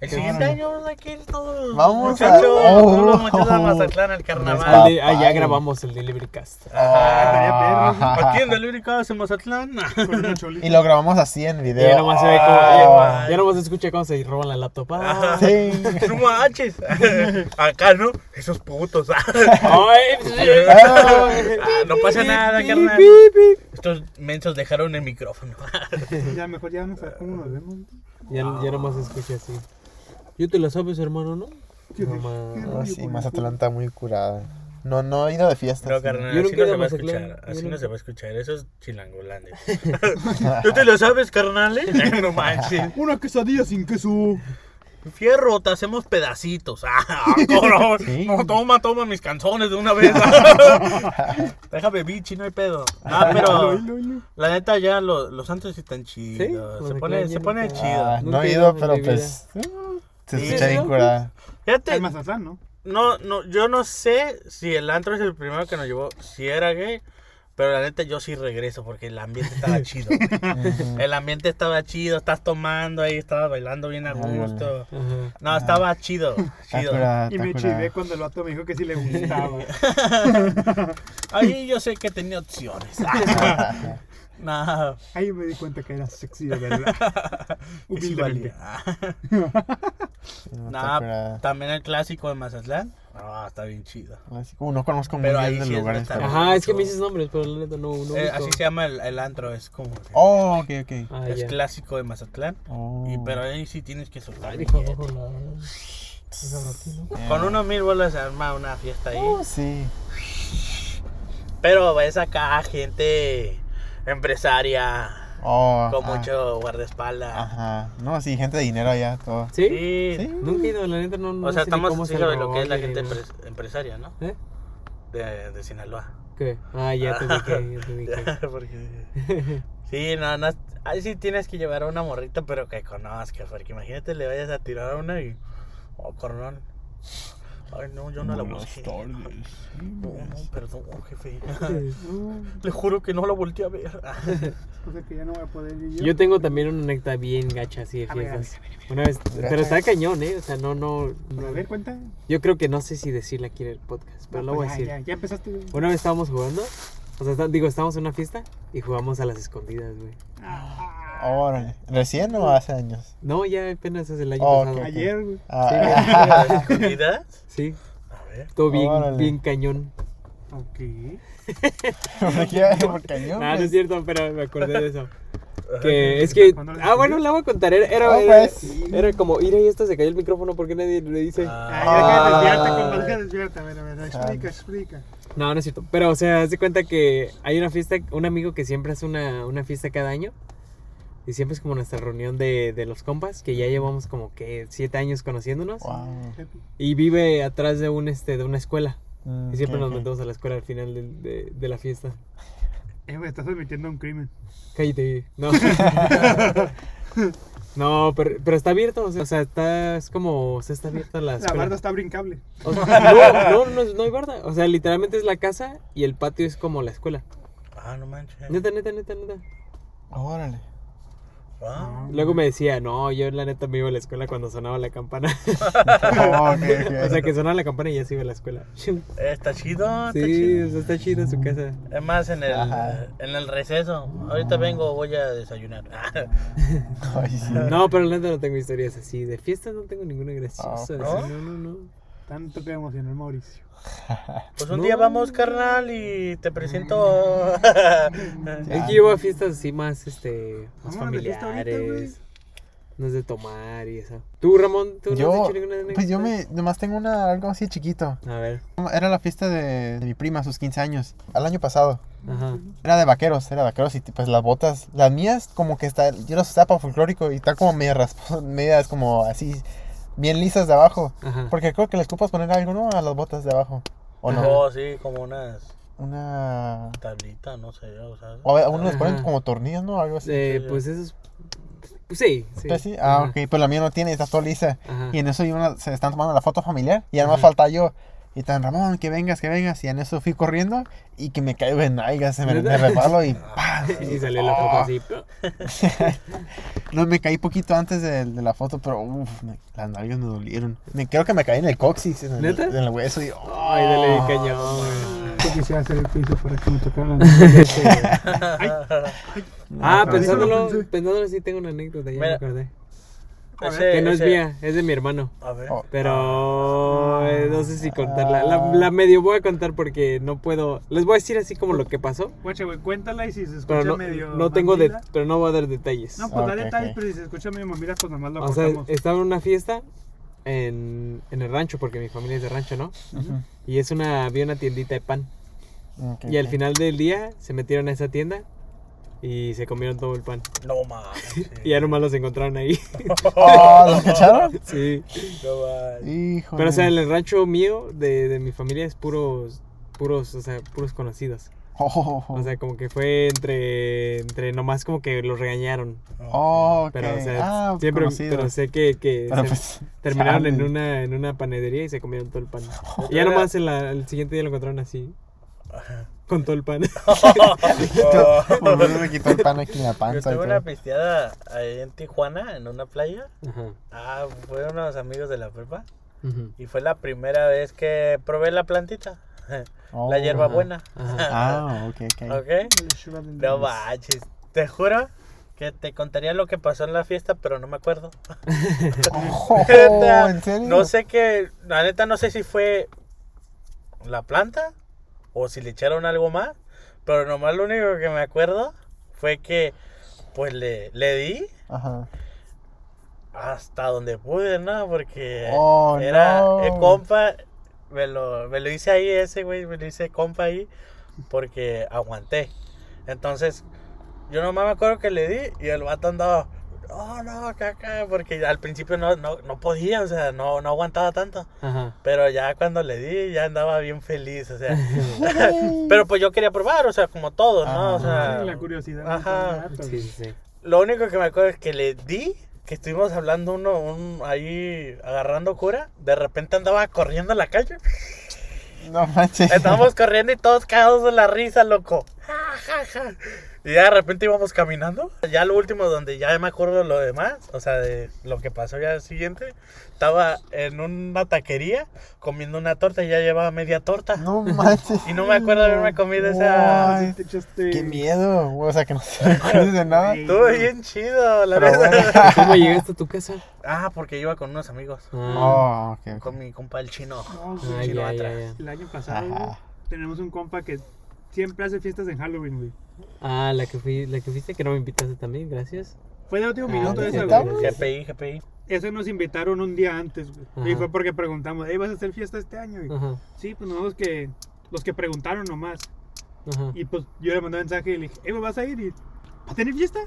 El siguiente año que ir todos. Vamos muchachos, a- todos los Oh. muchachos a Mazatlán al carnaval. Al de- allá Papá. grabamos el Delivery Cast. Ajá. Aquí en Delivery Cast en Mazatlán. Y lo grabamos así en video. ya nomás se ve como. Ah. Ya, nomás se escucha cómo se roban la laptop. Ah. Ajá. Sí. No manches. Acá, ¿no? Esos putos. Ay, Ah, no pasa nada, carnal. Estos mensos dejaron el micrófono. Ya mejor ya vamos a ver cómo nos vemos. Ya, ya nomás se escucha así. Yo te la sabes, hermano, ¿no? ¿Qué- No, ma- rollo sí, Mazatlán está muy curada. No, no he ido de fiesta. No, carnal, Yo así no se va a escuchar. Yo Así no se va a escuchar. Eso es chilangolandia. ¿Tú te lo sabes, carnal? No manches. Una quesadilla sin queso. Fierro, te hacemos pedacitos. Ah. Sí. No, toma, toma mis canzones de una vez. Déjame bichi, no hay pedo. Ah, pero la neta ya lo- los santos sí están chidos. Sí, Se pone, se pone chido. Ah, no he ido pero pues. Se escucha bien ¿no? curada. Fíjate, En Mazatlán, ¿no? no, no, yo no sé si el antro es el primero que nos llevó, si era gay, pero la neta yo sí regreso porque el ambiente estaba chido. el ambiente estaba chido, estás tomando ahí, estabas bailando bien a gusto. Ajá. No, estaba chido, chido. curada, Y me chivé cuando el vato me dijo que sí le gustaba. Ahí yo sé que tenía opciones. No, Ahí me di cuenta que era sexy de verdad. Humildemente. valía. No, Nah, también el clásico de Mazatlán. Ah, está bien chido. así como no conozco muy Pero bien ahí de sí es lugares. neta. pero- Ajá, es que me dices nombres, pero la neta no, no Eh, así se llama el, el antro, es como. Oh, ok, ok. Ah, es clásico de Mazatlán. Oh. Y, pero ahí sí tienes que soltar. Ay, ¿no? Eh, Con unos mil bolas se arma una fiesta ahí. oh, sí. Pero ves acá gente empresaria Oh, con ah, mucho guardaespaldas. Ajá. No, sí, gente de dinero allá, todo. ¿Sí? Sí. Sí. Nunca he ido, la neta no, no O sea, estamos cómo se de lo que es la gente empresaria, ¿no? ¿Eh? De, de Sinaloa. ¿Qué? Ah, ya te ubiqué, ya te ubiqué. Porque... Sí, no, no. Ahí sí tienes que llevar a una morrita, pero que conozcas. Porque imagínate, le vayas a tirar a una y. Oh, carnal. Ay, no, yo no la busqué. No, no, perdón, jefe. Le juro que no la volteé a ver. O sea que ya no voy a poder ir yo. Yo tengo también una anécdota bien gacha así de A ver, a fiestas. Una vez, pero está cañón, ¿eh? O sea, no, no, no- A ver, cuenta. Yo creo que no sé si decirla aquí en el podcast, pero No, lo voy pues a ya, decir. Ya, ya empezaste. güey. Una vez estábamos jugando, o sea, está- digo, estábamos en una fiesta y jugamos a las escondidas, güey. Ah, Órale. ¿Recién o hace años? No, ya apenas es el año Oh, pasado. Ayer, güey. Ah, ¿Escondidas? Sí, A ver. todo bien, Órale. bien cañón. Ok. ¿por qué? ¿Por cañón, Ah, no pues? es cierto, pero me acordé de eso. Que es que. ¿Cuándo le Ah, bueno, la voy a contar. Era, era, era, pues. era como, ir ahí, esto se cayó el micrófono porque nadie le dice. Ah, Ah, ya, Ah. despierta. A ver, a ver, explica, explica. No, no es cierto. Pero, o sea, haz de cuenta que hay una fiesta, un amigo que siempre hace una, una fiesta cada año. Y siempre es como nuestra reunión de, de los compas, que ya llevamos como que siete años conociéndonos. Wow. Y vive atrás de un este de una escuela. Mm, Y siempre nos ok. metemos a la escuela al final de, de la fiesta. Eh, güey, estás admitiendo un crimen. Cállate. No. no, pero, pero está abierto. O sea, o sea, está, es como, o sea, está abierta la La barda está brincable. O sea, no, no, no, no hay barda. O sea, literalmente es la casa y el patio es como la escuela. ah, no manches. Neta, neta, neta, neta. Órale. Ah. Luego me decía, no, yo la neta me iba a la escuela cuando sonaba la campana. Oh, ok, ok. o sea, que sonaba la campana y ya se iba a la escuela. sí, Está chido, está o chido. está chido su casa. Es más, en el, Ajá. en el receso. Ahorita vengo, voy a desayunar. Ay, sí. No, pero la neta no tengo historias así. De fiestas no tengo ninguna graciosa. Ah, así, no, no, no. Tanto que emocionó el Mauricio. Pues un No. día vamos, carnal, y te presento. Es que yo voy a fiestas así más, este, más familiares. No es de tomar y eso. ¿Tú, Ramón? ¿Tú no has Yo, hecho ninguna anécdota? pues yo me, nomás tengo una, algo así chiquito. A ver, Era la fiesta de, de mi prima, sus 15 años, al año pasado. ajá. Era de vaqueros, era de vaqueros y pues las botas, las mías como que está, yo las usaba para folclórico y está como media rasposas, medias como así, bien lisas de abajo. Ajá. Porque creo que les ocupas poner algo, ¿no? A las botas de abajo. ¿O no? Oh, sí, como unas Una... tablitas, no sé, o sea. O a uno les ponen como tornillos, ¿no? Algo así. Eh, pues eso es... Pues sí, sí. Pues sí, ah, Ajá. ok, pues la mía no tiene, está toda lisa. Ajá. Y en eso se están tomando la foto familiar y además falta yo. Y tan Ramón, que vengas, que vengas. Y en eso fui corriendo y que me caigo en nalgas, se me, me resbalo y ¡pah! Y salió la foto Oh. así. No, me caí poquito antes de, de la foto, pero uff, las nalgas me dolieron. Me, creo que me caí en el coxis, en el, ¿Neta? en el hueso y... Ay, dale cañón, güey. Yo quisiera hacer el piso para que me tocaran. Ah, No, pensándolo, pensándolo sí tengo una anécdota, ya me acordé. Ese- Que no es mía, es de mi hermano. A ver. Oh. Pero eh, no sé si contarla. La, la medio voy a contar porque no puedo. Les voy a decir así como lo que pasó. Guache, güey, cuéntala y si se escucha Pero no, medio. no tengo de, pero no voy a dar detalles. No, pues da Ok, detalles, pero si se escucha medio mamila, pues nomás lo o sea, estaba en una fiesta en, en el rancho, porque mi familia es de rancho, ¿no? Y es una, había una tiendita de pan. Y al final del día se metieron a esa tienda y se comieron todo el pan. No mames. Y ya nomás los encontraron ahí. Oh, ¿los cacharon? sí. No mames. Hijo. Pero o sea, en el rancho mío, de, de mi familia, es puros, puros, o sea, puros conocidos. O sea, como que fue entre, entre nomás como que los regañaron. Oh, ok. Pero, o sea, ah, siempre, conocido. pero sé que, que Pero se- pues, terminaron en una, en una panadería y se comieron todo el pan. Y ya nomás en la, el siguiente día lo encontraron así, con todo el pan. Menos me quitó el pan aquí en la Yo panza. y tuve una pisteada ahí en Tijuana, en una playa. Ajá. Ah, fueron unos amigos de la prepa. ujú. Y fue la primera vez que probé la plantita. Oh, la Ajá, hierbabuena. ajá. Ah, ok, ok. ¿Ok? No manches. te juro que te contaría lo que pasó en la fiesta, pero no me acuerdo. Oh, ¿En serio? No sé qué, la neta no sé si fue la planta o si le echaron algo más, pero nomás lo único que me acuerdo fue que pues le, le di Ajá. hasta donde pude, ¿no? Porque Oh, era no. compa, me lo, me lo hice ahí ese, güey, me lo hice compa ahí porque aguanté. Entonces, yo nomás me acuerdo que le di y el vato andaba, no, no, caca, porque al principio no, no, no podía, o sea, no, no aguantaba tanto. Ajá. Pero ya cuando le di, ya andaba bien feliz, o sea. pero pues yo quería probar, o sea, como todo, ¿no? O sea, la curiosidad. Ajá. sí, sí. lo único que me acuerdo es que le di, que estuvimos hablando uno, un, ahí agarrando cura, de repente andaba corriendo en la calle. No manches. Estábamos corriendo y todos cagados de la risa, loco. Ja, ja, ja. Y ya de repente íbamos caminando. Ya lo último, donde ya me acuerdo lo demás, o sea, de lo que pasó ya el siguiente, estaba en una taquería comiendo una torta y ya llevaba media torta. No manches. Y no me acuerdo de haberme comido esa. Ay, Te echaste- Qué miedo, o sea, que no se acuerdes de nada. Ay. Estuvo bien chido, la Pero verdad. bueno. ¿Cómo llegaste a tu casa? Ah, porque iba con unos amigos. Ah, Oh, ok, ok. Con mi compa el chino. No, ah, güey, chino. El año pasado, Ajá. tenemos un compa que siempre hace fiestas en Halloween, güey. Ah, la que, fui, la que fuiste que no me invitaste también, gracias. Fue de último Ah, minuto ¿te esa, güey. GPI, GPI. Eso nos invitaron un día antes, güey. Y fue porque preguntamos, ¿eh, vas a hacer fiesta este año? güey?" Ajá, Sí, pues nosotros que los que preguntaron nomás. ajá. Y pues yo le mandé un mensaje y le dije, ¿eh, vas a ir? Y, ¿Va a tener fiesta?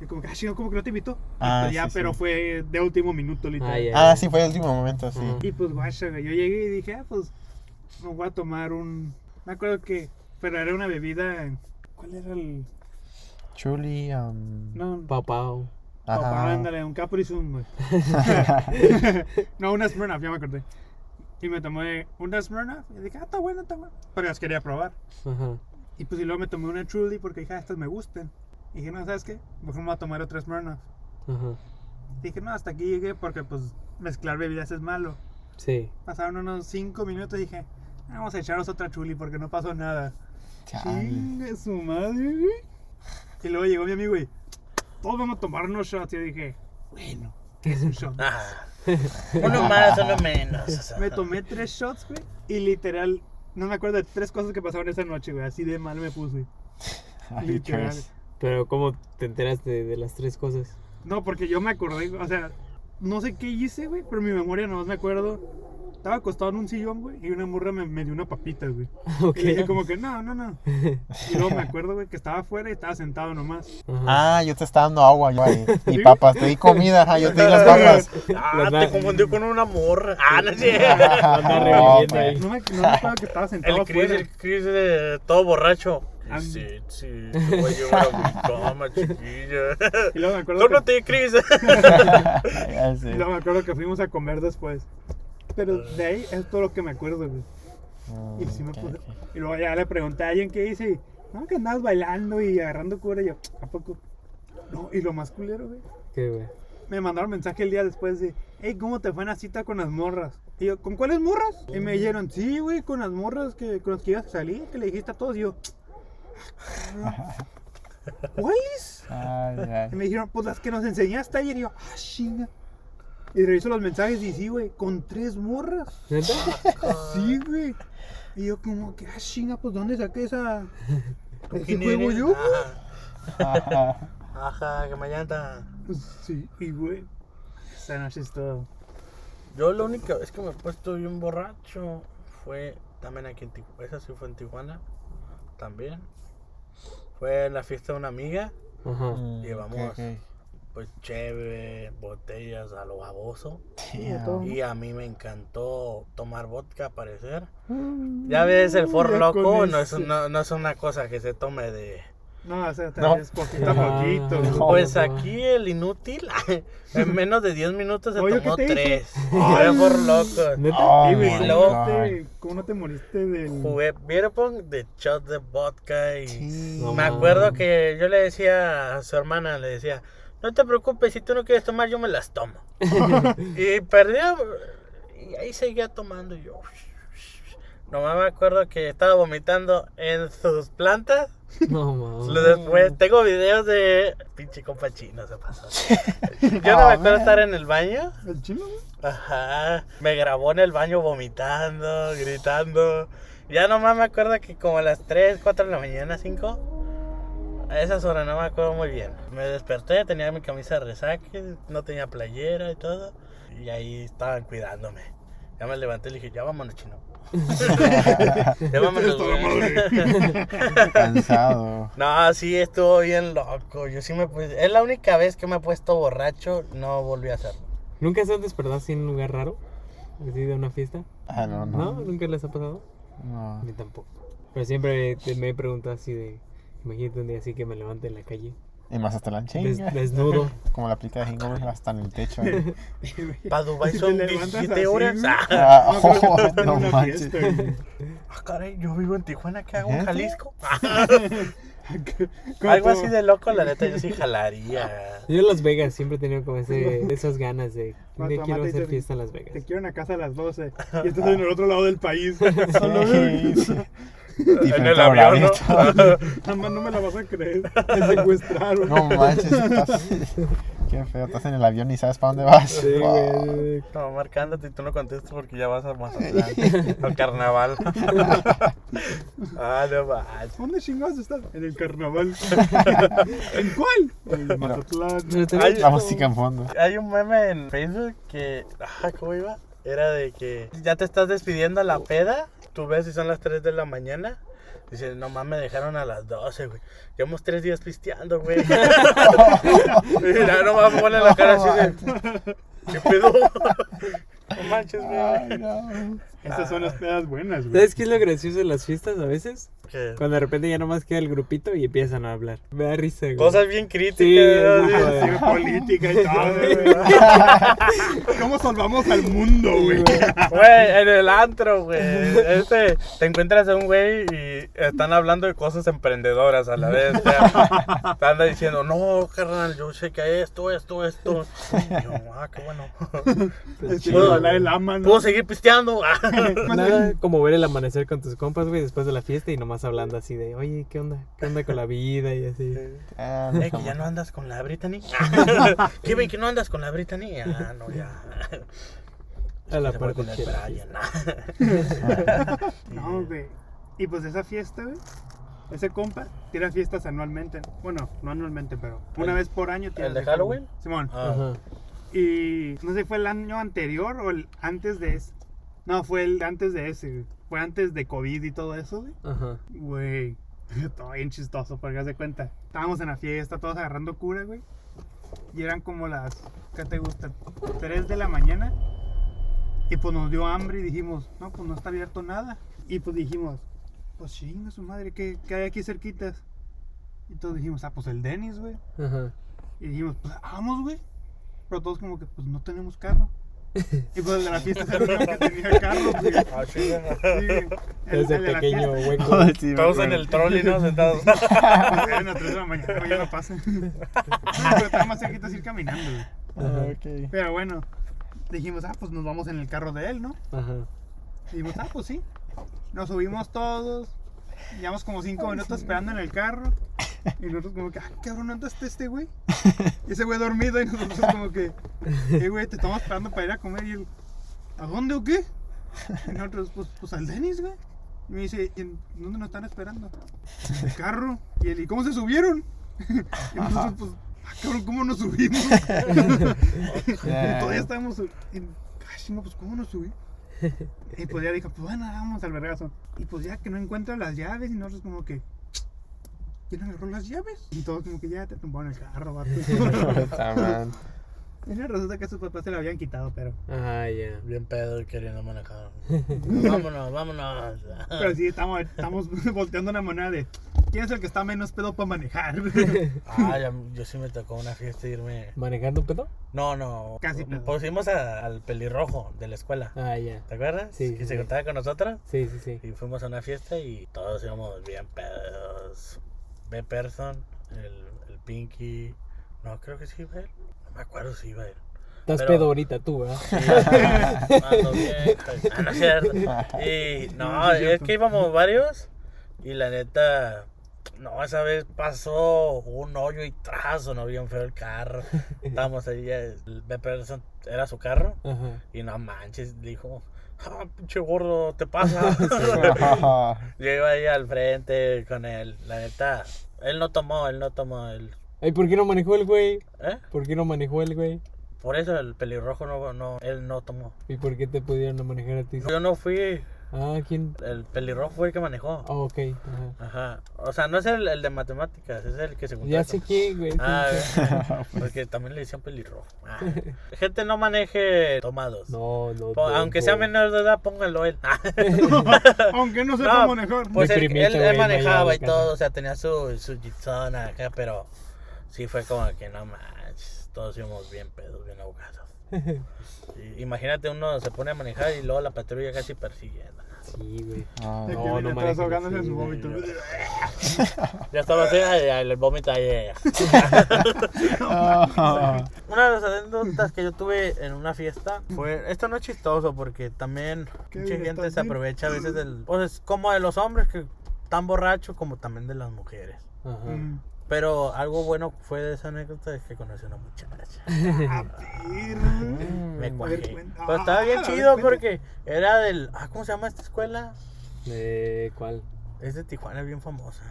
Y como que, ah, chinga, ¿cómo que no te invitó? Ah, pues ya, sí, pero sí. fue de último minuto, literal. Ah, ya. Ah, sí, fue el último momento, sí. Ajá. Y pues, guacha, güey, yo llegué y dije, ah, pues, me voy a tomar un... Me acuerdo que, pero era una bebida, ¿cuál era el...? Chuli, um... No, Pau, pau. papá, ándale, un Capri Sun, güey. no, una Smirnoff, ya me acordé. Y me tomé una Smirnoff y dije, ah, está bueno, está bueno. Pero las quería probar. Ajá. Y pues y luego me tomé una Truly porque dije, ah, estas me gustan. Y dije, no, ¿sabes qué? Mejor me voy a tomar otra Smirnoff. Ajá. Dije, no, hasta aquí llegué porque pues mezclar bebidas es malo. Sí. Pasaron unos 5 minutos y dije, "Ah, vamos a echaros otra Chuli porque no pasó nada. Chingue su madre, güey. Y luego llegó mi amigo y todos vamos a tomar unos shots. Y yo dije, bueno, ¿qué es un shot? Ah, uno más, uno menos. o sea. Me tomé tres shots, güey. Y literal, no me acuerdo de tres cosas que pasaron esa noche, güey. Así de mal me puse. Ay, Literal. Pero ¿cómo te enteraste de, de las tres cosas? No, porque yo me acordé, o sea, no sé qué hice, güey, pero mi memoria nomás me acuerdo. Estaba acostado en un sillón, güey, y una morra me, me dio una papita, güey. Ok. Y le dije como que, no, no, no. Y luego me acuerdo, güey, que estaba afuera y estaba sentado nomás. Ajá. Ah, yo te estaba dando agua, yo ahí. Y papas, te di comida, ajá, yo te di las papas. Ah, te confundió con una morra. Ah, no sé. Anda No, pues. ahí. No me, no me acuerdo que estaba sentado El Chris, afuera. el Chris eh, todo borracho. Ah. Sí, sí, te voy a llevar a mi cama, chiquilla. Y luego me acuerdo, Tú no que, te Chris. Y luego me acuerdo que fuimos a comer después. Pero de ahí es todo lo que me acuerdo, güey. Y sí me puse. Y luego ya le pregunté a alguien qué hice. Y, no, que andabas bailando y agarrando cura. Y yo, ¿a poco? No, y lo más culero, güey. ¿Qué, güey? Me mandaron mensaje el día después de, hey, ¿cómo te fue en la cita con las morras? Y yo, ¿con cuáles morras? Y me dijeron, sí, güey, con las morras que, con las que ibas a salir, que le dijiste a todos. Y yo, "Ah, ¿cuáles? Y me dijeron, pues las que nos enseñaste ayer. Y yo, ah, chinga. Y reviso los mensajes y sí, güey, con tres morras. ¿Neta? Sí, güey. Y yo como que, ah, chinga, pues ¿dónde saqué esa... ese ¿Quién juego yo? Ajá, ajá, que mañana. Pues sí, y güey, esa noche es todo. Yo lo único es que me he puesto bien borracho fue también aquí en Tijuana. Esa sí fue en Tijuana. También. Fue en la fiesta de una amiga. Ajá. Llevamos- ok, ok. Pues chévere, botellas a lo baboso. Damn. Y a mí me encantó tomar vodka, al parecer. Mm, Ya ves, el for loco no es, no, no es una cosa que se tome de... No, o sea, No. es poquito a poquito. no. Pues aquí el inútil, en menos de 10 minutos se Oye, tomó ¿qué te hizo? tres. Fue for loco. Oh, Y, my ¿cómo, no te, ¿cómo no te moriste del...? Jugué beer pong de shot de vodka y Sí. No me acuerdo que yo le decía a su hermana, le decía, no te preocupes, si tú no quieres tomar, yo me las tomo. y perdía, y ahí seguía tomando y yo. Nomás me acuerdo que estaba vomitando en sus plantas No, mames. Después, tengo videos de. Pinche compa chino se pasó. Yo no me acuerdo estar en el baño. ¿El chino? Ajá. Me grabó en el baño vomitando, gritando. Ya nomás me acuerdo que como a las 3, 4 de la mañana, 5. A esas horas no me acuerdo muy bien. Me desperté, tenía mi camisa de resaque, no tenía playera y todo. Y ahí estaban cuidándome. Ya me levanté y le dije, ya vámonos, chino. ya vámonos. Cansado. No, sí, estuvo bien loco. Yo sí me puse... Es la única vez que me he puesto borracho, no volví a hacerlo. ¿Nunca se han despertado así en un lugar raro? Así de una fiesta. Ah, no, ¿No? no. ¿Nunca les ha pasado? No. Mí tampoco. Pero siempre me he preguntado así de... Imagínate un día así que me levante en la calle. Y más hasta la des- desnudo. Como la aplica de Hingo, hasta en el techo. ahí. Para Dubai te son levantas 17 así, horas. güey. Ah, Ah, No, oh, no manches. fiesta, ah, caray, yo vivo en Tijuana, ¿qué hago en ¿Neta? Jalisco? Algo así de loco, la neta, yo sí jalaría. Yo en Las Vegas siempre he tenido como ese, esas ganas de... Cuando quiero te hacer fiesta en Las Te Vegas. quiero en la casa a las 12 y estás en el otro lado del país. Solo, Sí. En el avión, ¿no? Jamás no me la vas a creer. Te secuestraron. No manches, estás... Qué feo, estás en el avión y sabes para dónde vas. Sí, Wow. güey. Estaba marcándote y tú no contestas porque ya vas a Mazatlán, al carnaval. ah, no manches. ¿Dónde chingados estás? En el carnaval. ¿En cuál? En Mazatlán. Pero te- Ay, La música en fondo. Hay un meme en Facebook que. Ah, ¿Cómo iba? Era de que ya te estás despidiendo a la peda. Tú ves si son las 3 de la mañana. Dice, no mames, me dejaron a las 12, güey. Llevamos tres días pisteando, güey. Mira, no mames, pone la cara así de. ¿Qué pedo? No manches, Ay, güey. no. Esas son las pedas buenas, güey. ¿Sabes qué es lo gracioso de las fiestas a veces? ¿Qué? Cuando de repente ya nomás queda el grupito y empiezan a hablar. Me da risa, güey. Cosas bien críticas. Sí, ¿no? sí, política y todo, güey. ¿Cómo salvamos al mundo, güey? Güey, en el antro, güey. Este, te encuentras a un güey y están hablando de cosas emprendedoras a la vez. O sea, te anda diciendo, no, carnal, yo sé que esto, esto, esto. Y yo, ah, qué bueno. Es chido hablar el ama, ¿no? Puedo seguir pisteando. Nada como ver el amanecer con tus compas, güey, después de la fiesta y nomás hablando así de, oye, ¿qué onda? ¿Qué onda con la vida? Y así. Ah, Eh, que ya no andas con la Brittany. ¿Qué ven que no andas con la Brittany? Ah, no, ya. A la parte con el chida. Brian. No, güey. Y pues esa fiesta, güey. Ese compa tira fiestas anualmente. Bueno, no anualmente, pero una ¿El- vez por año. tira el de fiestas, Halloween? Simón. Ah, Ajá. Y no sé, fue el año anterior o el antes de ese. No, fue el antes de ese, güey. Fue antes de COVID y todo eso, güey. Ajá. Güey, todo bien chistoso, porque haz de cuenta. Estábamos en la fiesta, todos agarrando cura, güey. Y eran como las, ¿qué te gusta? 3 de la mañana. Y pues nos dio hambre y dijimos, no, pues no está abierto nada. Y pues dijimos, pues chinga su madre, ¿qué, qué hay aquí cerquitas? Y todos dijimos, ah, pues el Denis, güey. Ajá. Y dijimos, pues vamos, güey. Pero todos como que, pues no tenemos carro. Y pues el de la fiesta era el único que tenía carro, güey. ah, sí, de la pequeño hueco. Ay, sí, Todos en el trolley, ¿no? Sentados. Pues eran las 3 de la mañana, güey, ya no pasa. Pero estaba más cerquita así ir caminando, güey. Ah, ok. Pero bueno, dijimos, ah, pues nos vamos en el carro de él, ¿no? Ajá. Y dijimos, ah, pues sí. Nos subimos todos. Llevamos como 5 minutos esperando en el carro. Y nosotros como que, ah, cabrón, ¿dónde está este güey? Y ese güey dormido y nosotros como que, eh, güey, te estamos esperando para ir a comer. Y él, ¿a dónde o qué? Y nosotros, pues, pues al Denis, güey. Y me dice, ¿y en dónde nos están esperando? En el carro. Y él, ¿y cómo se subieron? Y nosotros, pues, ah, cabrón, ¿cómo nos subimos? Todavía estábamos en, no, pues, ¿cómo nos subimos? Y pues ya dijo, pues bueno, vamos al vergazo. Y pues ya que no encuentra las llaves y nosotros como que, ¿quién agarró las llaves? Y todos como que ya te tumbaron el carro, vato. Y resulta que a sus papás se lo habían quitado, pero... Ah, ya. Bien pedo y queriendo manejar. vámonos, vámonos. Pero sí, estamos, estamos volteando una moneda de, ¿quién es el que está menos pedo para manejar? Ah, ya- yo sí me tocó una fiesta irme. ¿Manejando un pedo? No, no. Casi pedo. Pusimos a- al pelirrojo de la escuela. Ah, ya. ¿Te acuerdas? Sí, Que sí, se sí. contaba con nosotros. Sí, sí, sí. Y fuimos a una fiesta y todos íbamos bien pedos. B. Person, el, el Pinky. No, creo que sí. No me acuerdo si iba él. Estás Pero- pedo ahorita tú, ¿verdad? Sí. Ah, no es cierto. Y no, es que íbamos varios. Y la neta, No, esa vez pasó un hoyo y trazo, no bien feo el carro. Estábamos ahí, el Beppe era su carro. Ajá. Y no manches, dijo, ah, pinche gordo, te pasa. Yo iba ahí al frente con él, la neta. Él no tomó, él no tomó, él. Ay, ¿por qué no manejó el güey? ¿Eh? ¿Por qué no manejó el güey? Por eso el pelirrojo no, no, él no tomó. ¿Y por qué te pudieron no manejar a ti? Yo no fui, Ah, ¿quién? el pelirrojo fue el que manejó. Ah, ok. Ajá. Ajá. O sea, no es el, el de matemáticas, es el que se juntó. Ya sé quién, güey. Ah, porque también le decían pelirrojo. Ah. Gente no maneje tomados. No, no. Po- aunque sea menor de edad, póngalo él. Aunque no sepa No, manejar. Pues él, él- él manejaba y todo, o sea, tenía su, su jitsona acá, pero sí fue como que no manches, todos íbamos bien pedos, bien ahogados. Y imagínate uno se pone a manejar y luego la patrulla casi persiguiendo. Sí, güey. Ah, No, no atrás manejes ahogándose su vómito. Ya estaba así, el vómito ahí. eh. Una de las anécdotas que yo tuve en una fiesta fue, esto no es chistoso porque también ¿Qué mucha gente se aprovecha a veces del, pues es como de los hombres que están borrachos como también de las mujeres. Ajá. Mm. Pero algo bueno fue de esa anécdota es que conocí a una muchacha. Ah, perro. Me cuajé. Pero estaba bien Ah, a ver, chido porque era del. Ah, ¿cómo se llama esta escuela? ¿De cuál? Es de Tijuana, es bien famosa.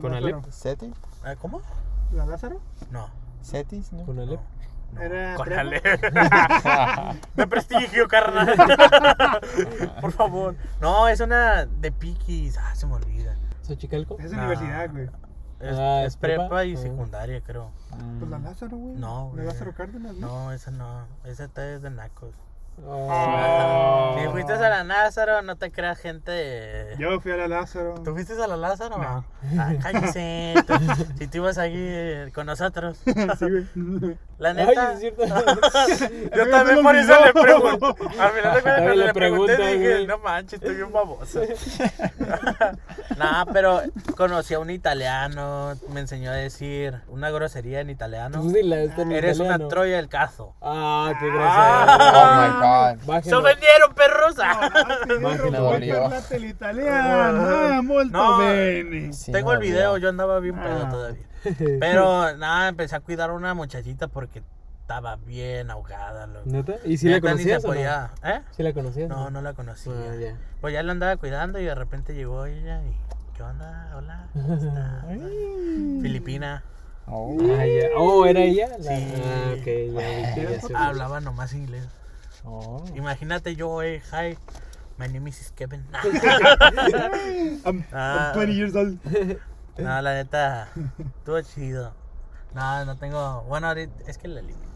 ¿Con. Alep? ¿Seti? Ah, ¿Cómo? ¿La Lázaro? No. ¿Setis? ¿no? ¿Con Alep? no. Era Con. De prestigio, carnal. Por favor. No, es una de Piquis. Ah, se me olvida. ¿Xochicalco? Es No. universidad, güey. Es, Ah, es ¿es prepa? prepa y Ah. secundaria, creo. Pues la Lázaro, güey. No, La güey. Lázaro Cárdenas, ¿no? No, esa no. Esa está es de Nacos. Oh. Si fuiste a la Lázaro, no te creas gente. Yo fui a la Lázaro. ¿Tú fuiste a la Lázaro? No. Ah, cállese. Tú- si tú ibas ahí eh, con nosotros. Sí, güey. La Ay, neta. es cierto. yo también por eso le pregunto. Al final de cuentas, le le pregunté, preguntas, dije, güey. no manches, estoy bien baboso. nah, pero conocí a un italiano. Me enseñó a decir una grosería en italiano. Pues en Eres italiano. una troya del cazo. Ah, qué Oh grosero. my god. ¡Se Bájenlo. ofendieron, perros! Ah, molto bene. Sí, Tengo el video, yo andaba bien pedo Ah. todavía. Pero nada, empecé a cuidar a una muchachita porque estaba bien ahogada. loco. ¿Neta? ¿Y si la Neta, se conocías o no? ¿Eh? ¿Sí la conocías? No, no la conocía. Ah, ya. Pues ya la andaba cuidando y de repente llegó ella y... ¿Qué onda? Hola. Filipina. Oh. Ah, ya. Oh, ¿era ella? La... Sí. Ah, ya ya. Hablaba nomás inglés. Oh. Imagínate yo, eh, hi. My name is Kevin. I'm, Ah. I'm 20 years old. no, la neta, estuvo chido. No, no tengo... Bueno, ahorita es que la eliminé.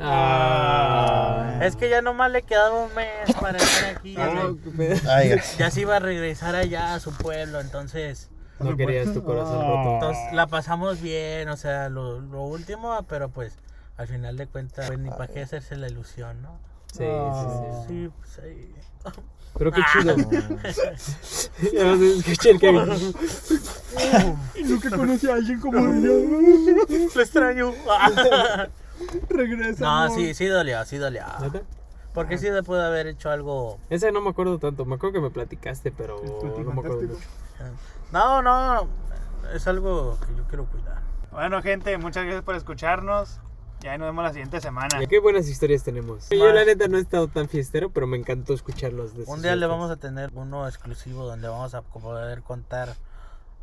Ah. Es que ya nomás le quedaba un mes para estar aquí. Ya, Ah, se, qué pedo. Ay, ya se iba a regresar allá a su pueblo, entonces... No querías tu corazón roto. Entonces la pasamos bien, o sea, lo, lo último, pero pues al final de cuentas, pues ni para qué hacerse la ilusión, ¿no? Sí, sí, sí. Sí, pues ahí. Pero qué chido. Ya vas a escuchar el Kevin. Y nunca conocí a alguien como yo. Lo extraño. Regresa. no, amor. sí, sí dolió, sí dolió. Porque sí se puede haber hecho algo. Ese no me acuerdo tanto. Me acuerdo que me platicaste, pero no me acuerdo mucho. No, no, es algo que yo quiero cuidar. Bueno, gente, muchas gracias por escucharnos. Ya nos vemos la siguiente semana. Qué buenas historias tenemos. Yo la neta no he estado tan fiestero, pero me encantó escucharlos. De Un día le vamos a tener uno exclusivo donde vamos a poder contar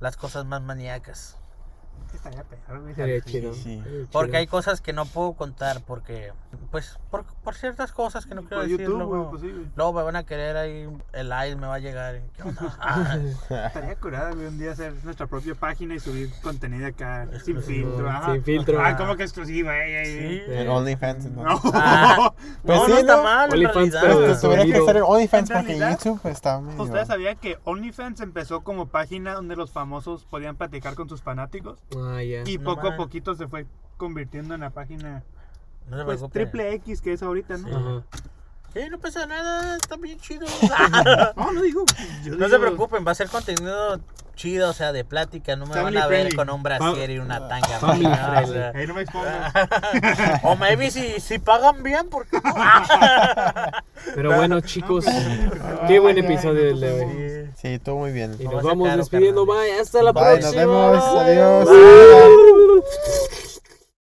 las cosas más maníacas. Estaría peor, güey. Estaría chido. sí. estaría Porque hay cosas que no puedo contar porque, pues, por, por ciertas cosas que no quiero Por decir. YouTube, luego, güey, pues sí, luego me van a querer ahí, el live me va a llegar. ¿Qué onda? Ah, Estaría curada, güey, un día hacer nuestra propia página y subir contenido acá sin filtro. ajá. Sin filtro. Ah, como que exclusiva, eh, eh, sí. eh. En OnlyFans. ¿no? No. Ah, Pues no, sí, no está mal, OnlyFans, pero Pues tuviera que hacer OnlyFans porque YouTube está medio... ¿Ustedes sabían que OnlyFans empezó como página donde los famosos podían platicar con sus fanáticos? Ah, ya. Y No poco a poquito se fue convirtiendo en la página No pues, triple X que es ahorita, ¿no? Ajá. Sí, no pasa nada, está bien chido. No, no digo. yo no digo- se preocupen, va a ser contenido chido, o sea, de plática. No me van a ver friendly. con un brasier y una tanga. Family ¿no? O sea, no me o maybe si, si pagan bien, porque? Pero bueno, chicos, qué buen episodio el de hoy. Sí, Sí, todo muy bien. Y No nos vamos despidiendo. Bye. Hasta la Bye, próxima. nos vemos. Bye. Adiós. Bye.